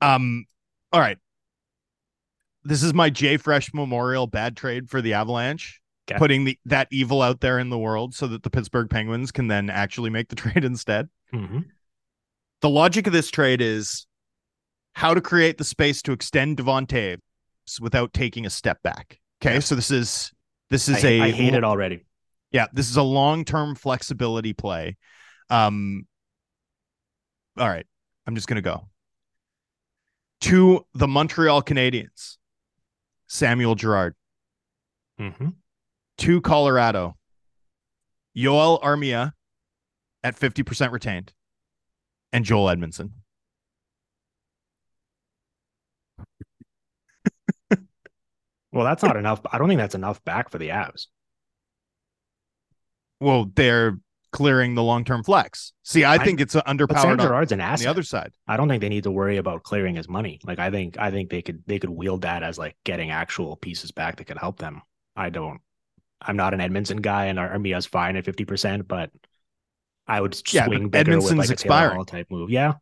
Um, all right. This is my Jay Fresh Memorial bad trade for the Avalanche. Okay. Putting the that evil out there in the world so that the Pittsburgh Penguins can then actually make the trade instead. mhm. The logic of this trade is how to create the space to extend Devon Toews without taking a step back. Okay, Yeah. so this is this I, is a I hate it already. Yeah, this is a long-term flexibility play. Um all right, I'm just going to go. To the Montreal Canadiens. Samuel Girard. Mhm. To Colorado. Yoel Armia at 50% retained. And Joel Edmundson. Well, that's not enough. I don't think that's enough back for the Avs. Well, they're clearing the long-term flex. See, I, I- think it's But Sam on, Girard's an on asset. the other side. I don't think they need to worry about clearing his money. Like I think I think they could they could wield that as like getting actual pieces back that could help them. I don't. I'm not an Edmundson guy, and Armia's fine at fifty percent, but I would Yeah, but swing with Edmundson's like a expiring. Type move. Yeah,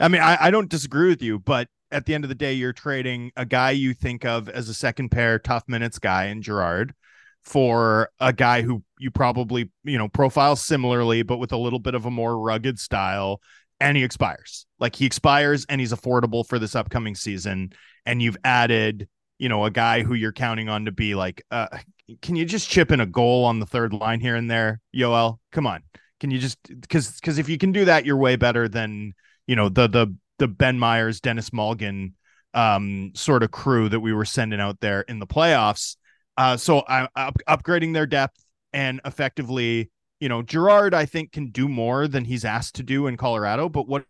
I mean, I, I don't disagree with you, but at the end of the day, you're trading a guy you think of as a second pair tough minutes guy in Girard for a guy who you probably, you know, profile similarly, but with a little bit of a more rugged style. And he expires. Like he expires and he's affordable for this upcoming season. And you've added, you know, a guy who you're counting on to be like, uh, can you just chip in a goal on the third line here and there, Yoel? Come on. Can you just because because if you can do that, you're way better than you know the the the Ben Meyers, Denis Malgin um sort of crew that we were sending out there in the playoffs. Uh so I up, upgrading their depth and effectively, you know, Girard I think can do more than he's asked to do in Colorado, but what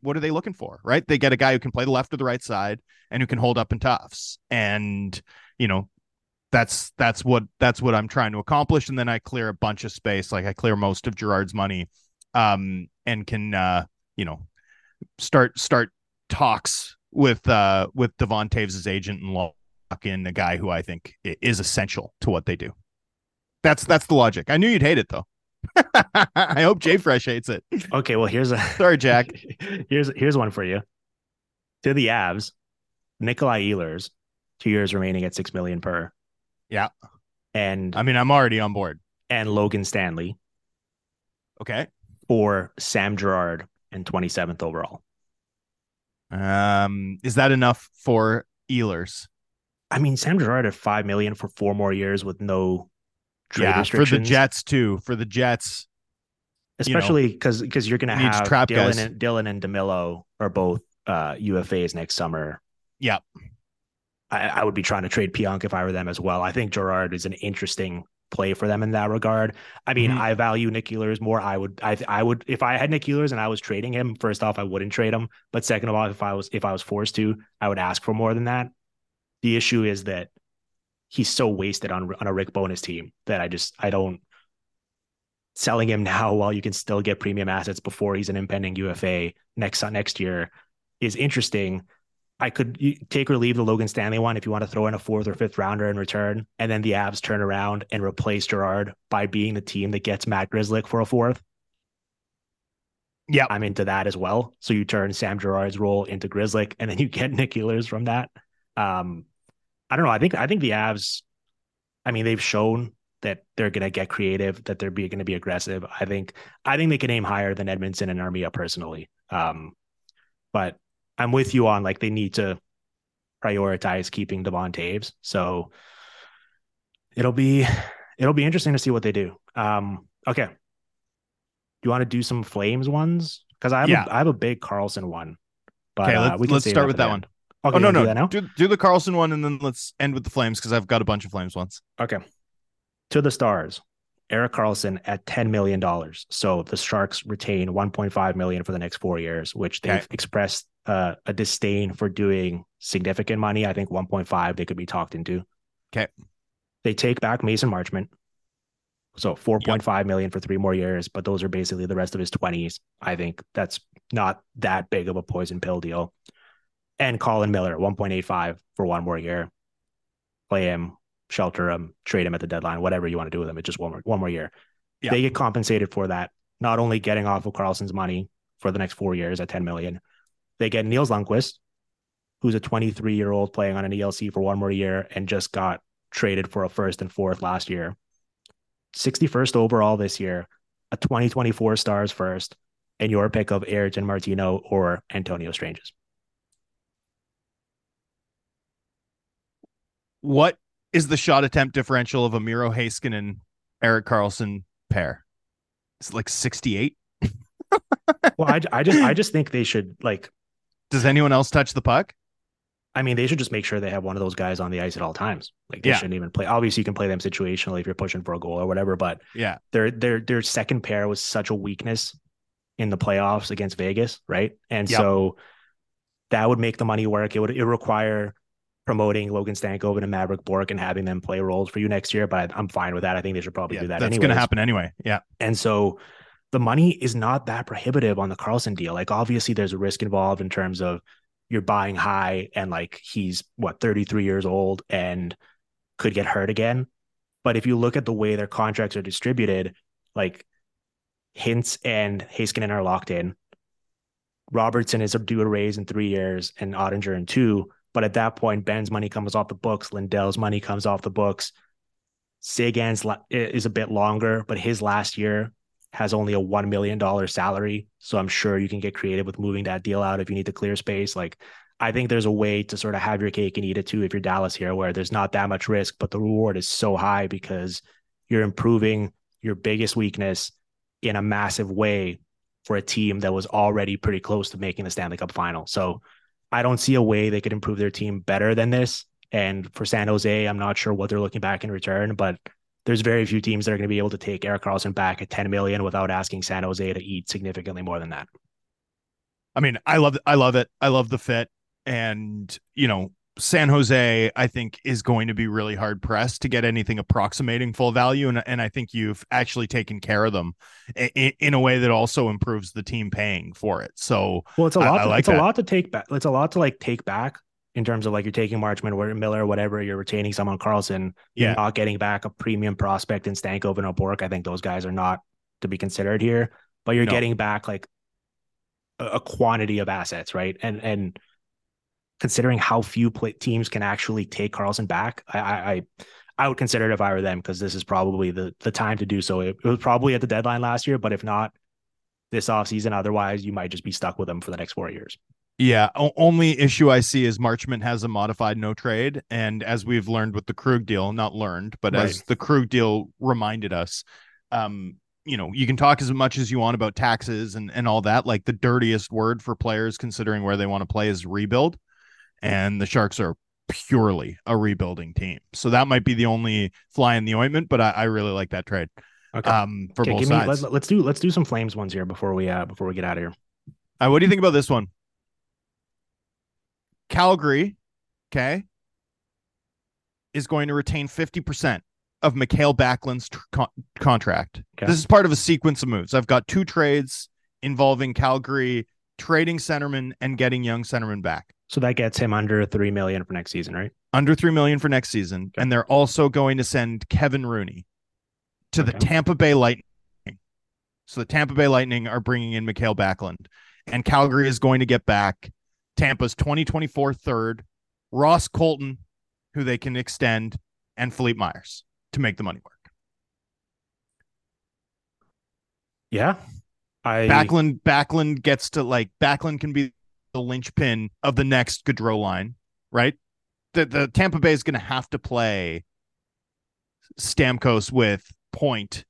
what are they looking for, right? They get a guy who can play the left or the right side and who can hold up in toughs. And, you know, that's that's what that's what I'm trying to accomplish and then I clear a bunch of space like I clear most of Girard's money um and can uh you know start start talks with uh with Devon Toews' agent and lock in a guy who I think is essential to what they do. That's that's the logic. I knew you'd hate it though. I hope Jay Fresh hates it. Okay, well here's a Sorry, Jack. here's here's one for you. To the Avs, Nikolai Ehlers, two years remaining at six million per. Yeah. And I mean, I'm already on board. and Logan Stanley Okay. for Sam Girard and 27th overall. Um, is that enough for Ehlers? I mean, Sam Girard at five million for four more years with no trade Yeah, for the. Jets too. For the Jets, especially because because you're gonna needs have trap Dylan guys. and Dylan and DeMelo are both uh, UFAs next summer. Yeah. I, I would be trying to trade Pionk if I were them as well. I think Girard is an interesting play for them in that regard. I mean, Mhm. I value Nick Ehlers more. I would, I, I would, if I had Nick Ehlers and I was trading him, first off, I wouldn't trade him. But second of all, if I was, if I was forced to, I would ask for more than that. The issue is that he's so wasted on on a Rick Bowness team that I just, I don't selling him now while you can still get premium assets before he's an impending UFA next next year is interesting. I could take or leave the Logan Stanley one if you want to throw in a fourth or fifth rounder in return, and then the Avs turn around and replace Girard by being the team that gets Matt Grzelcyk for a fourth. Yeah, I'm into that as well. So you turn Sam Girard's role into Grzelcyk, and then you get Nick Ehlers from that. Um, I don't know. I think I think the Avs. I mean, they've shown that they're going to get creative, that they're going to be aggressive. I think I think they can aim higher than Edmundson and Armia personally. Um, but I'm with you on like they need to prioritize keeping Devon Toews. So it'll be it'll be interesting to see what they do. Um, okay. Do you want to do some Flames ones? Because I have Yeah. a, I have a big Karlsson one. But Okay, uh, let's- we can let's start for with that one. Okay, oh no, no, do now. do do the Karlsson one, and then let's end with the Flames because I've got a bunch of Flames ones. Okay. To the stars. Erik Karlsson at $10 million. So the Sharks retain 1.5 million for the next four years, which they've Okay. expressed uh, a disdain for doing significant money. I think 1.5 they could be talked into. Okay. They take back Mason Marchment. So 4.5 million for three more years, but those are basically the rest of his 20s. I think that's not that big of a poison pill deal. And Colin Miller, 1.85 for one more year. Play him, shelter him, trade him at the deadline, whatever you want to do with him. It's just one more one more year. Yeah. They get compensated for that, not only getting off of Karlsson's money for the next four years at 10 million. They get Nils Lundkvist, who's a 23 year old playing on an ELC for one more year and just got traded for a first and fourth last year. 61st overall this year, a 2024 stars first, and your pick of Ayrton Martino or Antonio Stranges. What is the shot attempt differential of a Miro Heiskanen Erik Karlsson pair? It's like 68. Well, I, I just I just think they should like Does anyone else touch the puck? I mean, they should just make sure they have one of those guys on the ice at all times. Like they Yeah. shouldn't even play. Obviously, you can play them situationally if you're pushing for a goal or whatever. But Yeah. their their their second pair was such a weakness in the playoffs against Vegas, right? And Yep. so that would make the money work. It would it require promoting Logan Stankoven and Mavrik Bourque and having them play roles for you next year. But I'm fine with that. I think they should probably Yeah, do that. that's going to happen anyway. Yeah. And so the money is not that prohibitive on the Karlsson deal. Like obviously there's a risk involved in terms of you're buying high and like he's what 33 years old and could get hurt again. But if you look at the way their contracts are distributed, like Hintz and Heiskanen are locked in. Robertson is due a raise in three years and Oettinger in two. But at that point, Benn's money comes off the books. Lindell's money comes off the books. Sagan's is a bit longer, but his last year has only a $1 million salary. So I'm sure you can get creative with moving that deal out if you need to clear space. Like, I think there's a way to sort of have your cake and eat it too if you're Dallas here, where there's not that much risk, but the reward is so high because you're improving your biggest weakness in a massive way for a team that was already pretty close to making the Stanley Cup final. So I don't see a way they could improve their team better than this. And for San Jose, I'm not sure what they're looking back in return, but there's very few teams that are going to be able to take Erik Karlsson back at 10 million without asking San Jose to eat significantly more than that. I mean, I love I love it. I love the fit. And, you know, San Jose, I think, is going to be really hard pressed to get anything approximating full value. And, and I think you've actually taken care of them in, in a way that also improves the team paying for it. So Well, it's a I- lot. I to, like it's that. a lot to take back. It's a lot to like take back. in terms of like you're taking Marchment, or Miller, whatever, you're retaining someone Karlsson, Yeah. not getting back a premium prospect in Stankov and O'Bork. I think those guys are not to be considered here, but you're No. getting back like a, a quantity of assets, right? And and considering how few play, teams can actually take Karlsson back, I I, I I would consider it if I were them because this is probably the the time to do so. It, it was probably at the deadline last year, but if not this offseason, otherwise you might just be stuck with them for the next four years. Yeah, o- only issue I see is Marchment has a modified no trade, and as we've learned with the Krug deal, not learned, but as the Krug deal reminded us, um, you know, you can talk as much as you want about taxes and and all that. Like the dirtiest word for players considering where they want to play is rebuild, and the Sharks are purely a rebuilding team, so that might be the only fly in the ointment. But I, I really like that trade, Okay. um, for Okay, both give me, sides. let, us do let's do some flames ones here before we uh before we get out of here. Uh, what do you think about this one? Calgary, okay, is going to retain 50% of Mikael Backlund's tr- con- contract. Okay. This is part of a sequence of moves. I've got two trades involving Calgary trading centerman and getting young centerman back. So that gets him under three million for next season, right? Under 3 million for next season, Okay. and they're also going to send Kevin Rooney to the Tampa Bay Lightning. So the Tampa Bay Lightning are bringing in Mikael Backlund, and Calgary is going to get back Tampa's 2024 third, Ross Colton, who they can extend, and Philippe Myers to make the money work. Yeah. I Backlund Backlund gets to like Backlund can be the linchpin of the next Gaudreau line, right? The the Tampa Bay is going to have to play Stamkos with Point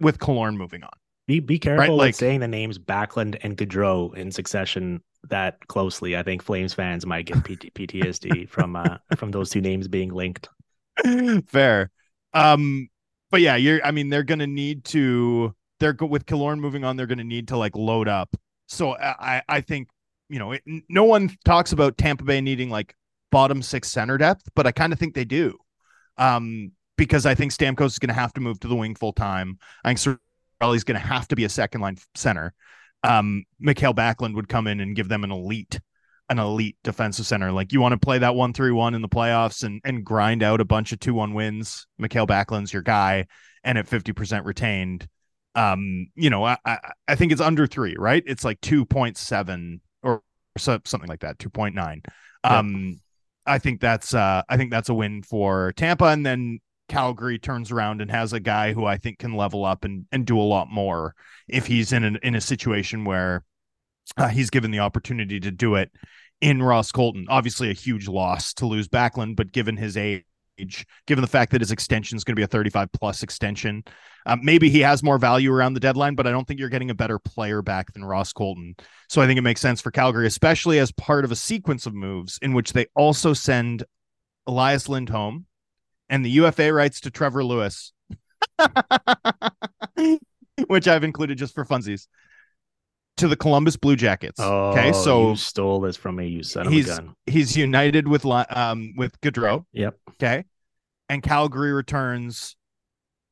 with Killorn moving on. be be careful like- with saying the names Backlund and Gaudreau in succession that closely. I think Flames fans might get PT, PTSD from uh from those two names being linked. Fair. Um but yeah, you're I mean they're going to need to they're with Killorn moving on they're going to need to like load up. So I- I think you know, it, no one talks about Tampa Bay needing like bottom 6 center depth, but I kind of think they do. Um because I think Stamkos is going to have to move to the wing full time. I think Cirelli's going to have to be a second line center. Um, Mikael Backlund would come in and give them an elite, an elite defensive center. Like you want to play that one three one in the playoffs and and grind out a bunch of two one wins. Mikael Backlund's your guy, and at fifty percent retained. Um, you know, I, I I think it's under three, right? It's like two point seven so, something like that, two point nine. Yeah. Um, I think that's uh I think that's a win for Tampa, and then Calgary turns around and has a guy who I think can level up and and do a lot more if he's in an, in a situation where uh, he's given the opportunity to do it in Ross Colton. Obviously, a huge loss to lose Backlund, but given his age, given the fact that his extension is going to be a 35 plus extension, uh, maybe he has more value around the deadline, but I don't think you're getting a better player back than Ross Colton. So I think it makes sense for Calgary, especially as part of a sequence of moves in which they also send Elias Lindholm and the UFA rights to Trevor Lewis, which I've included just for funsies, to the Columbus Blue Jackets. Oh, okay, so you stole this from me, you son of a gun. he's united with um with Gaudreau. Yep. Okay, and Calgary returns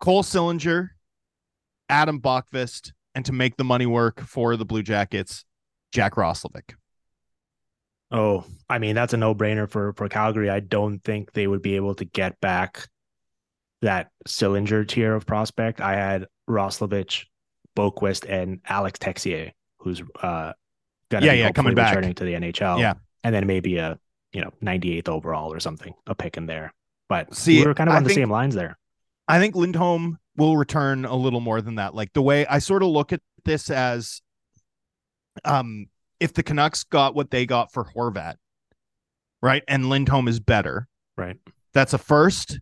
Cole Sillinger, Adam Boqvist, and to make the money work for the Blue Jackets, Jack Roslovic. Oh, I mean that's a no-brainer for for Calgary. I don't think they would be able to get back that Sillinger tier of prospect. I had Roslovic, Boqvist, and Alex Texier, who's uh gonna Yeah, be yeah, coming back. returning to the NHL. Yeah. and then maybe a you know 98th overall or something, a pick in there. But See, we were kind of I on the think- same lines there. I think Lindholm will return a little more than that. Like the way I sort of look at this as um if the Canucks got what they got for Horvat, right? And Lindholm is better. Right. That's a first.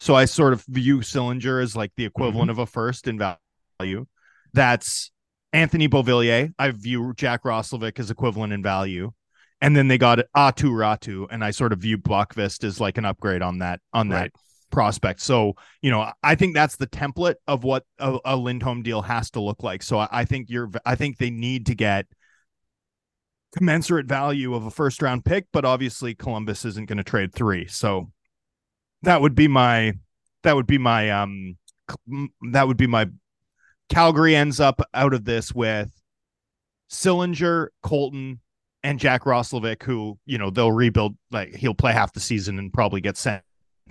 So I sort of view Sillinger as like the equivalent Mm-hmm. of a first in value. That's Anthony Beauvillier. I view Jack Roslovic as equivalent in value. And then they got Aatu Räty, and I sort of view Boqvist as like an upgrade on that on that Right. prospect. So, you know, I think that's the template of what a, a Lindholm deal has to look like. So I, I think you're I think they need to get commensurate value of a first round pick, but obviously Columbus isn't going to trade three. So that would be my that would be my um that would be my Calgary ends up out of this with Sillinger, Colton, and Jack Roslovic, who you know they'll rebuild. Like he'll play half the season and probably get sent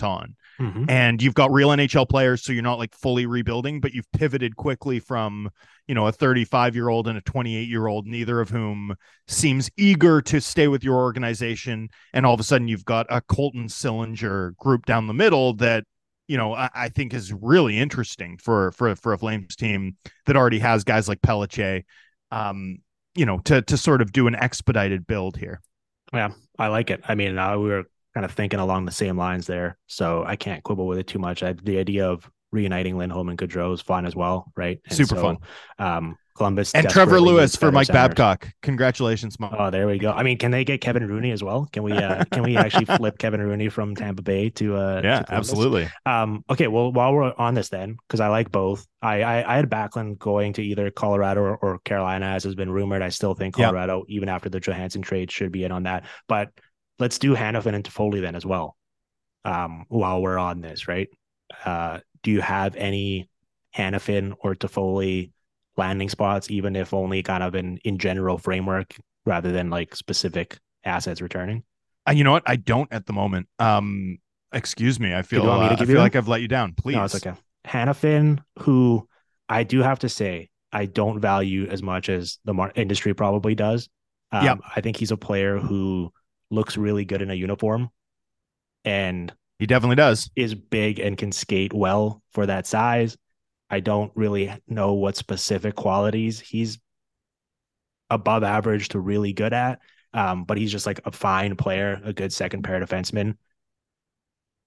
on. Mhm. And you've got real NHL players, so you're not like fully rebuilding, but you've pivoted quickly from you know a 35 year old and a 28 year old, neither of whom seems eager to stay with your organization. And all of a sudden, you've got a Colton Sillinger group down the middle that you know I, I think is really interesting for for for a Flames team that already has guys like Pelletier. Um, you know, to to sort of do an expedited build here. Yeah, I like it. I mean, uh, we were kind of thinking along the same lines there, so I can't quibble with it too much. I, the idea of reuniting Lindholm and Gaudreau is fun as well, right? And Super so, fun. Um, Columbus And Trevor Lewis for Mike. Babcock. Congratulations, Mike. Oh, there we go. I mean, can they get Kevin Rooney as well? Can we uh can we actually flip Kevin Rooney from Tampa Bay to uh yeah, to absolutely. Um, okay, well, while we're on this, then, because I like both, I, I I had Backlund going to either Colorado or, or Carolina, as has been rumored. I still think Yep. Colorado, even after the Johansen trade, should be in on that. But let's do Hanifin and Toffoli then as well. Um, while we're on this, right? Uh, do you have any Hanifin or Toffoli landing spots, even if only kind of in in general framework rather than like specific assets returning? Uh, you know what? I don't at the moment. Um, excuse me. I feel uh, I feel like? I've let you down. Please. No, it's okay. Hanifin, who I do have to say I don't value as much as the mar- industry probably does. Um, Yep. I think he's a player who looks really good in a uniform and He definitely does. is big and can skate well for that size. I don't really know what specific qualities he's above average to really good at. Um, but he's just like a fine player, a good second pair defenseman.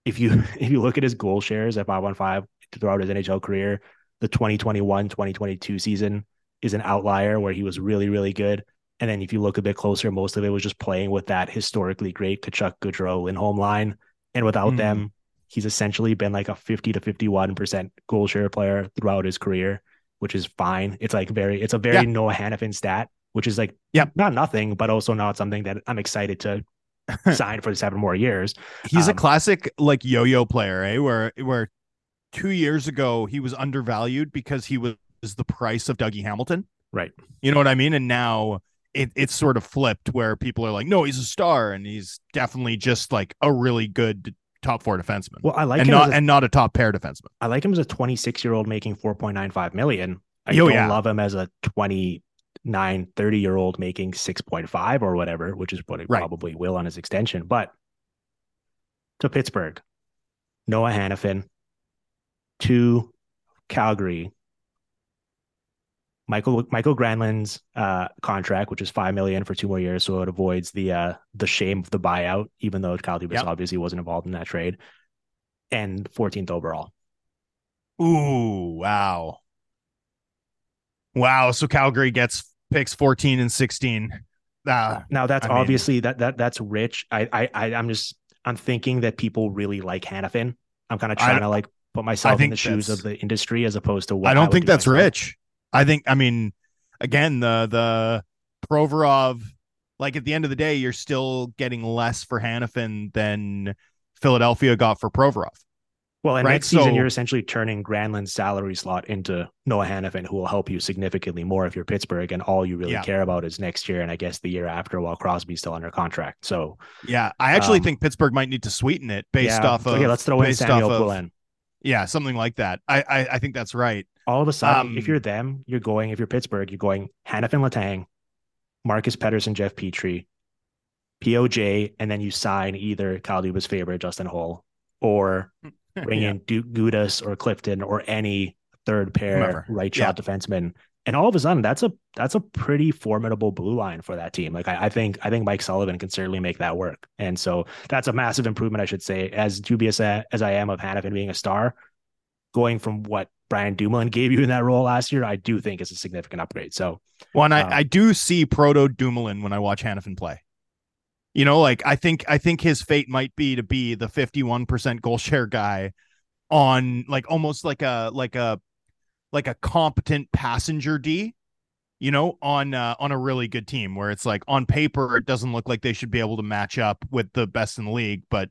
If you if you look at his goal shares at 515 throughout his NHL career, the 2021 2022 season is an outlier where he was really, really good. And then if you look a bit closer, most of it was just playing with that historically great Tkachuk, Gaudreau, Lindholm line. And without Mhm. them, he's essentially been like a 50 to 51% goal share player throughout his career, which is fine. It's like very, it's a very Yeah. Noah Hanifin stat, which is like, Yep. not nothing, but also not something that I'm excited to sign for seven more years. He's a Um, classic like yo-yo player, eh? Where where two years ago he was undervalued because he was the price of Dougie Hamilton. Right. You know what I mean? And now it, it's sort of flipped where people are like, no, he's a star, and he's definitely just like a really good top four defenseman. Well, I like and him not a, and not a top pair defenseman. I like him as a 26 year old making 4.95 million. I Oh, don't yeah. love him as a 29, 30 year old making 6.5 or whatever, which is what it Right. probably will on his extension. But to Pittsburgh, Noah Hanifin, to Calgary, Michael Michael Granlund's uh, contract, which is five million for two more years, so it avoids the uh, the shame of the buyout, even though Kyle Dubas Yep. obviously wasn't involved in that trade, and 14th overall. Ooh, wow. Wow. So Calgary gets picks 14 and 16. Uh, Now that's I mean- obviously that that that's rich. I I I- I'm just I'm thinking that people really like Hanifin. I'm kind of I- trying to like put myself in the shoes of the industry as opposed to what I don't would think do that's myself. rich. I think, I mean, again, the the Provorov, like at the end of the day, you're still getting less for Hanifin than Philadelphia got for Provorov. Well, and Right, next season so- you're essentially turning Granlund's salary slot into Noah Hanifin, who will help you significantly more if you're Pittsburgh, and all you really Yeah. care about is next year and I guess the year after while Crosby's still under contract. So Yeah, I actually Um, think Pittsburgh might need to sweeten it based yeah, off of okay, let's throw in Samuel Poulin. Yeah, something like that. I, I I think that's right. All of a sudden, if Um, you're them, you're going. If you're Pittsburgh, you're going Hanifin Letang, Marcus Pettersson, Jeff Petry, POJ, and then you sign either Kyle Dubas' favorite Justin Holl or bring Yeah. in Duke Gudas or Clifton or any third pair Whomever. right shot defenseman. And all of a sudden, that's a that's a pretty formidable blue line for that team. Like I, I think I think Mike Sullivan can certainly make that work. And so that's a massive improvement, I should say. As dubious a- as I am of Hanifin being a star, going from what Brian Dumoulin gave you in that role last year, I do think is a significant upgrade. So Well, and I, Um, I do see proto Dumoulin when I watch Hanifin play. You know, like I think I think his fate might be to be the 51% goal share guy on like almost like a like a like a competent passenger D, you know, on uh, on a really good team where it's like on paper it doesn't look like they should be able to match up with the best in the league, but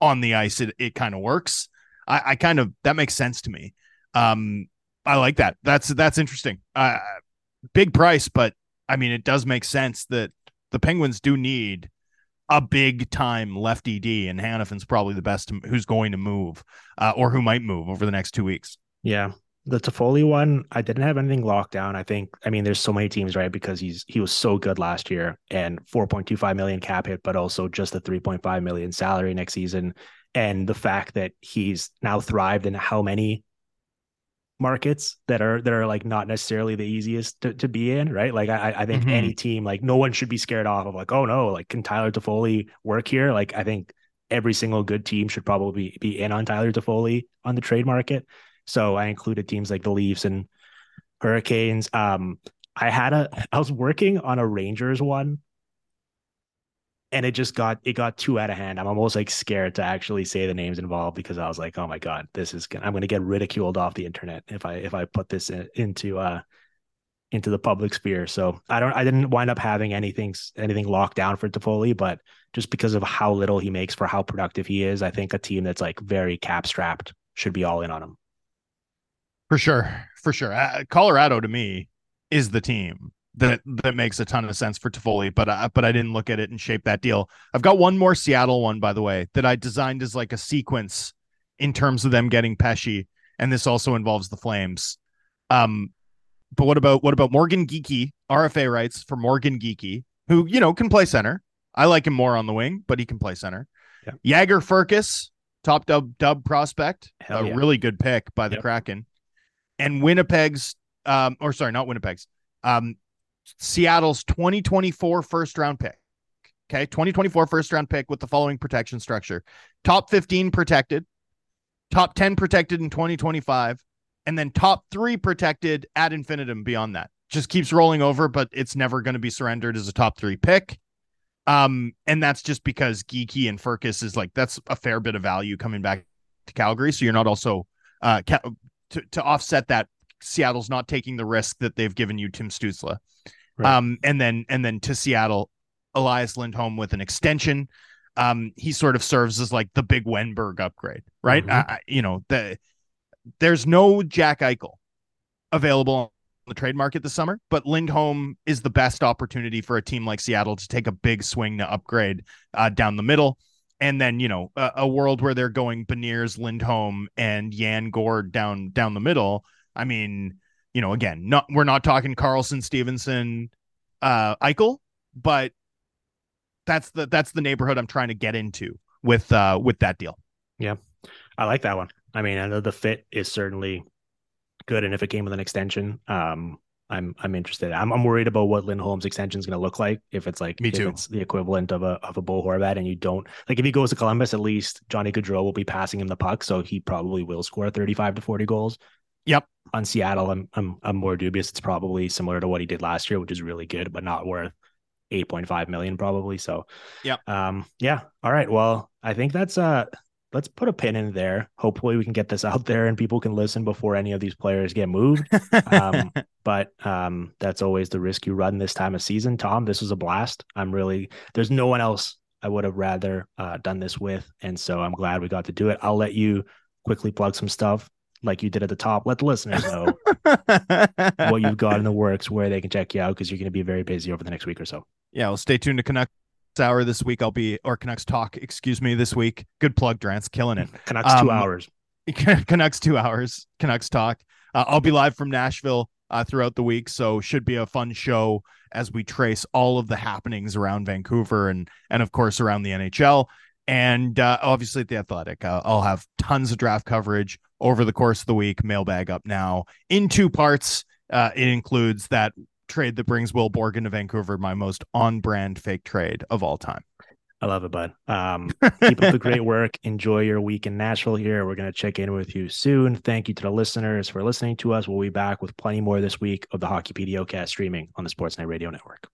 on the ice it it kind of works. I, I kind of that makes sense to me. Um I like that. That's that's interesting. Uh big price, but I mean, it does make sense that The Penguins do need a big time lefty D, and Hanifin's probably the best who's going to move uh, or who might move over the next two weeks. Yeah. The Toffoli one, I didn't have anything locked down. I think, I mean, there's so many teams, right? Because he's he was so good last year and 4.25 million cap hit, but also just a 3.5 million salary next season. And the fact that he's now thrived in how many markets that are that are like not necessarily the easiest to, to be in, right? Like I I think mm-hmm. any team, like no one should be scared off of like, oh no, like can Tyler Toffoli work here? Like I think every single good team should probably be in on Tyler Toffoli on the trade market. So I included teams like the Leafs and Hurricanes. Um, I had a I was working on a Rangers one and it just got it got too out of hand. I'm almost like scared to actually say the names involved because I was like, oh my god, this is gonna, I'm going to get ridiculed off the internet if I if I put this in, into uh into the public sphere. So I don't I didn't wind up having anything anything locked down for Toffoli, but just because of how little he makes for how productive he is, I think a team that's like very cap strapped should be all in on him. For sure, for sure. Uh, Colorado to me is the team that that makes a ton of sense for Toffoli, but uh, but I didn't look at it and shape that deal. I've got one more Seattle one, by the way, that I designed as like a sequence in terms of them getting Pesce, and this also involves the Flames. Um, but what about what about Morgan Geekie RFA rights for Morgan Geekie, who you know can play center. I like him more on the wing, but he can play center. Yeah. Jagger Firkus, top dub dub prospect, Hell a yeah. really good pick by the yep. Kraken, and Winnipeg's um, or sorry, not Winnipeg's um, Seattle's 2024 first round pick. Okay, 2024 first round pick with the following protection structure top 15 protected, top 10 protected in 2025, and then top three protected ad infinitum beyond that. Just keeps rolling over, but it's never going to be surrendered as a top three pick. Um, and that's just because Geekie and Firkus is like that's a fair bit of value coming back to Calgary. So you're not also uh to, to offset that Seattle's not taking the risk that they've given you Tim Stützle. Right. Um, and then and then to Seattle, Elias Lindholm with an extension. Um, he sort of serves as like the big Wennberg upgrade, right? Mm-hmm. Uh, you know, the there's no Jack Eichel available on the trade market this summer, but Lindholm is the best opportunity for a team like Seattle to take a big swing to upgrade uh, down the middle. And then, you know, a, a world where they're going Beniers, Lindholm, and Yan Gourde down down the middle. I mean, you know, again, not we're not talking Karlsson, Stephenson, uh, Eichel, but that's the that's the neighborhood I'm trying to get into with uh with that deal. Yeah, I like that one. I mean, I know the fit is certainly good, and if it came with an extension, um, I'm I'm interested. I'm I'm worried about what Lindholm's extension is going to look like. If it's like me too, it's the equivalent of a of a Bo Horvat, and you don't like if he goes to Columbus, at least Johnny Gaudreau will be passing him the puck, so he probably will score 35 to 40 goals. Yep. On Seattle, I'm I'm I'm more dubious. It's probably similar to what he did last year, which is really good, but not worth 8.5 million probably. So yep. Um yeah. All right. Well, I think that's uh let's put a pin in there. Hopefully we can get this out there and people can listen before any of these players get moved. um, but um that's always the risk you run this time of season. Tom, this was a blast. I'm really there's no one else I would have rather uh, done this with. And so I'm glad we got to do it. I'll let you quickly plug some stuff like you did at the top, let the listeners know what you've got in the works, where they can check you out, because you're going to be very busy over the next week or so. Yeah, well, stay tuned to Canucks Hour this week. I'll be, or Canucks Talk, excuse me, this week. Good plug, Drance, killing it. Canucks um, two hours. Canucks two hours. Canucks Talk. Uh, I'll be live from Nashville uh, throughout the week, so should be a fun show as we trace all of the happenings around Vancouver and and of course around the NHL and uh, obviously at the Athletic. Uh, I'll have tons of draft coverage over the course of the week. Mailbag up now in two parts. Uh, it includes that trade that brings Will Borgen to Vancouver, my most on brand fake trade of all time. I love it, bud. Um, keep up the great work. Enjoy your week in Nashville here. We're going to check in with you soon. Thank you to the listeners for listening to us. We'll be back with plenty more this week of the Hockey PDOcast streaming on the Sportsnet Radio Network.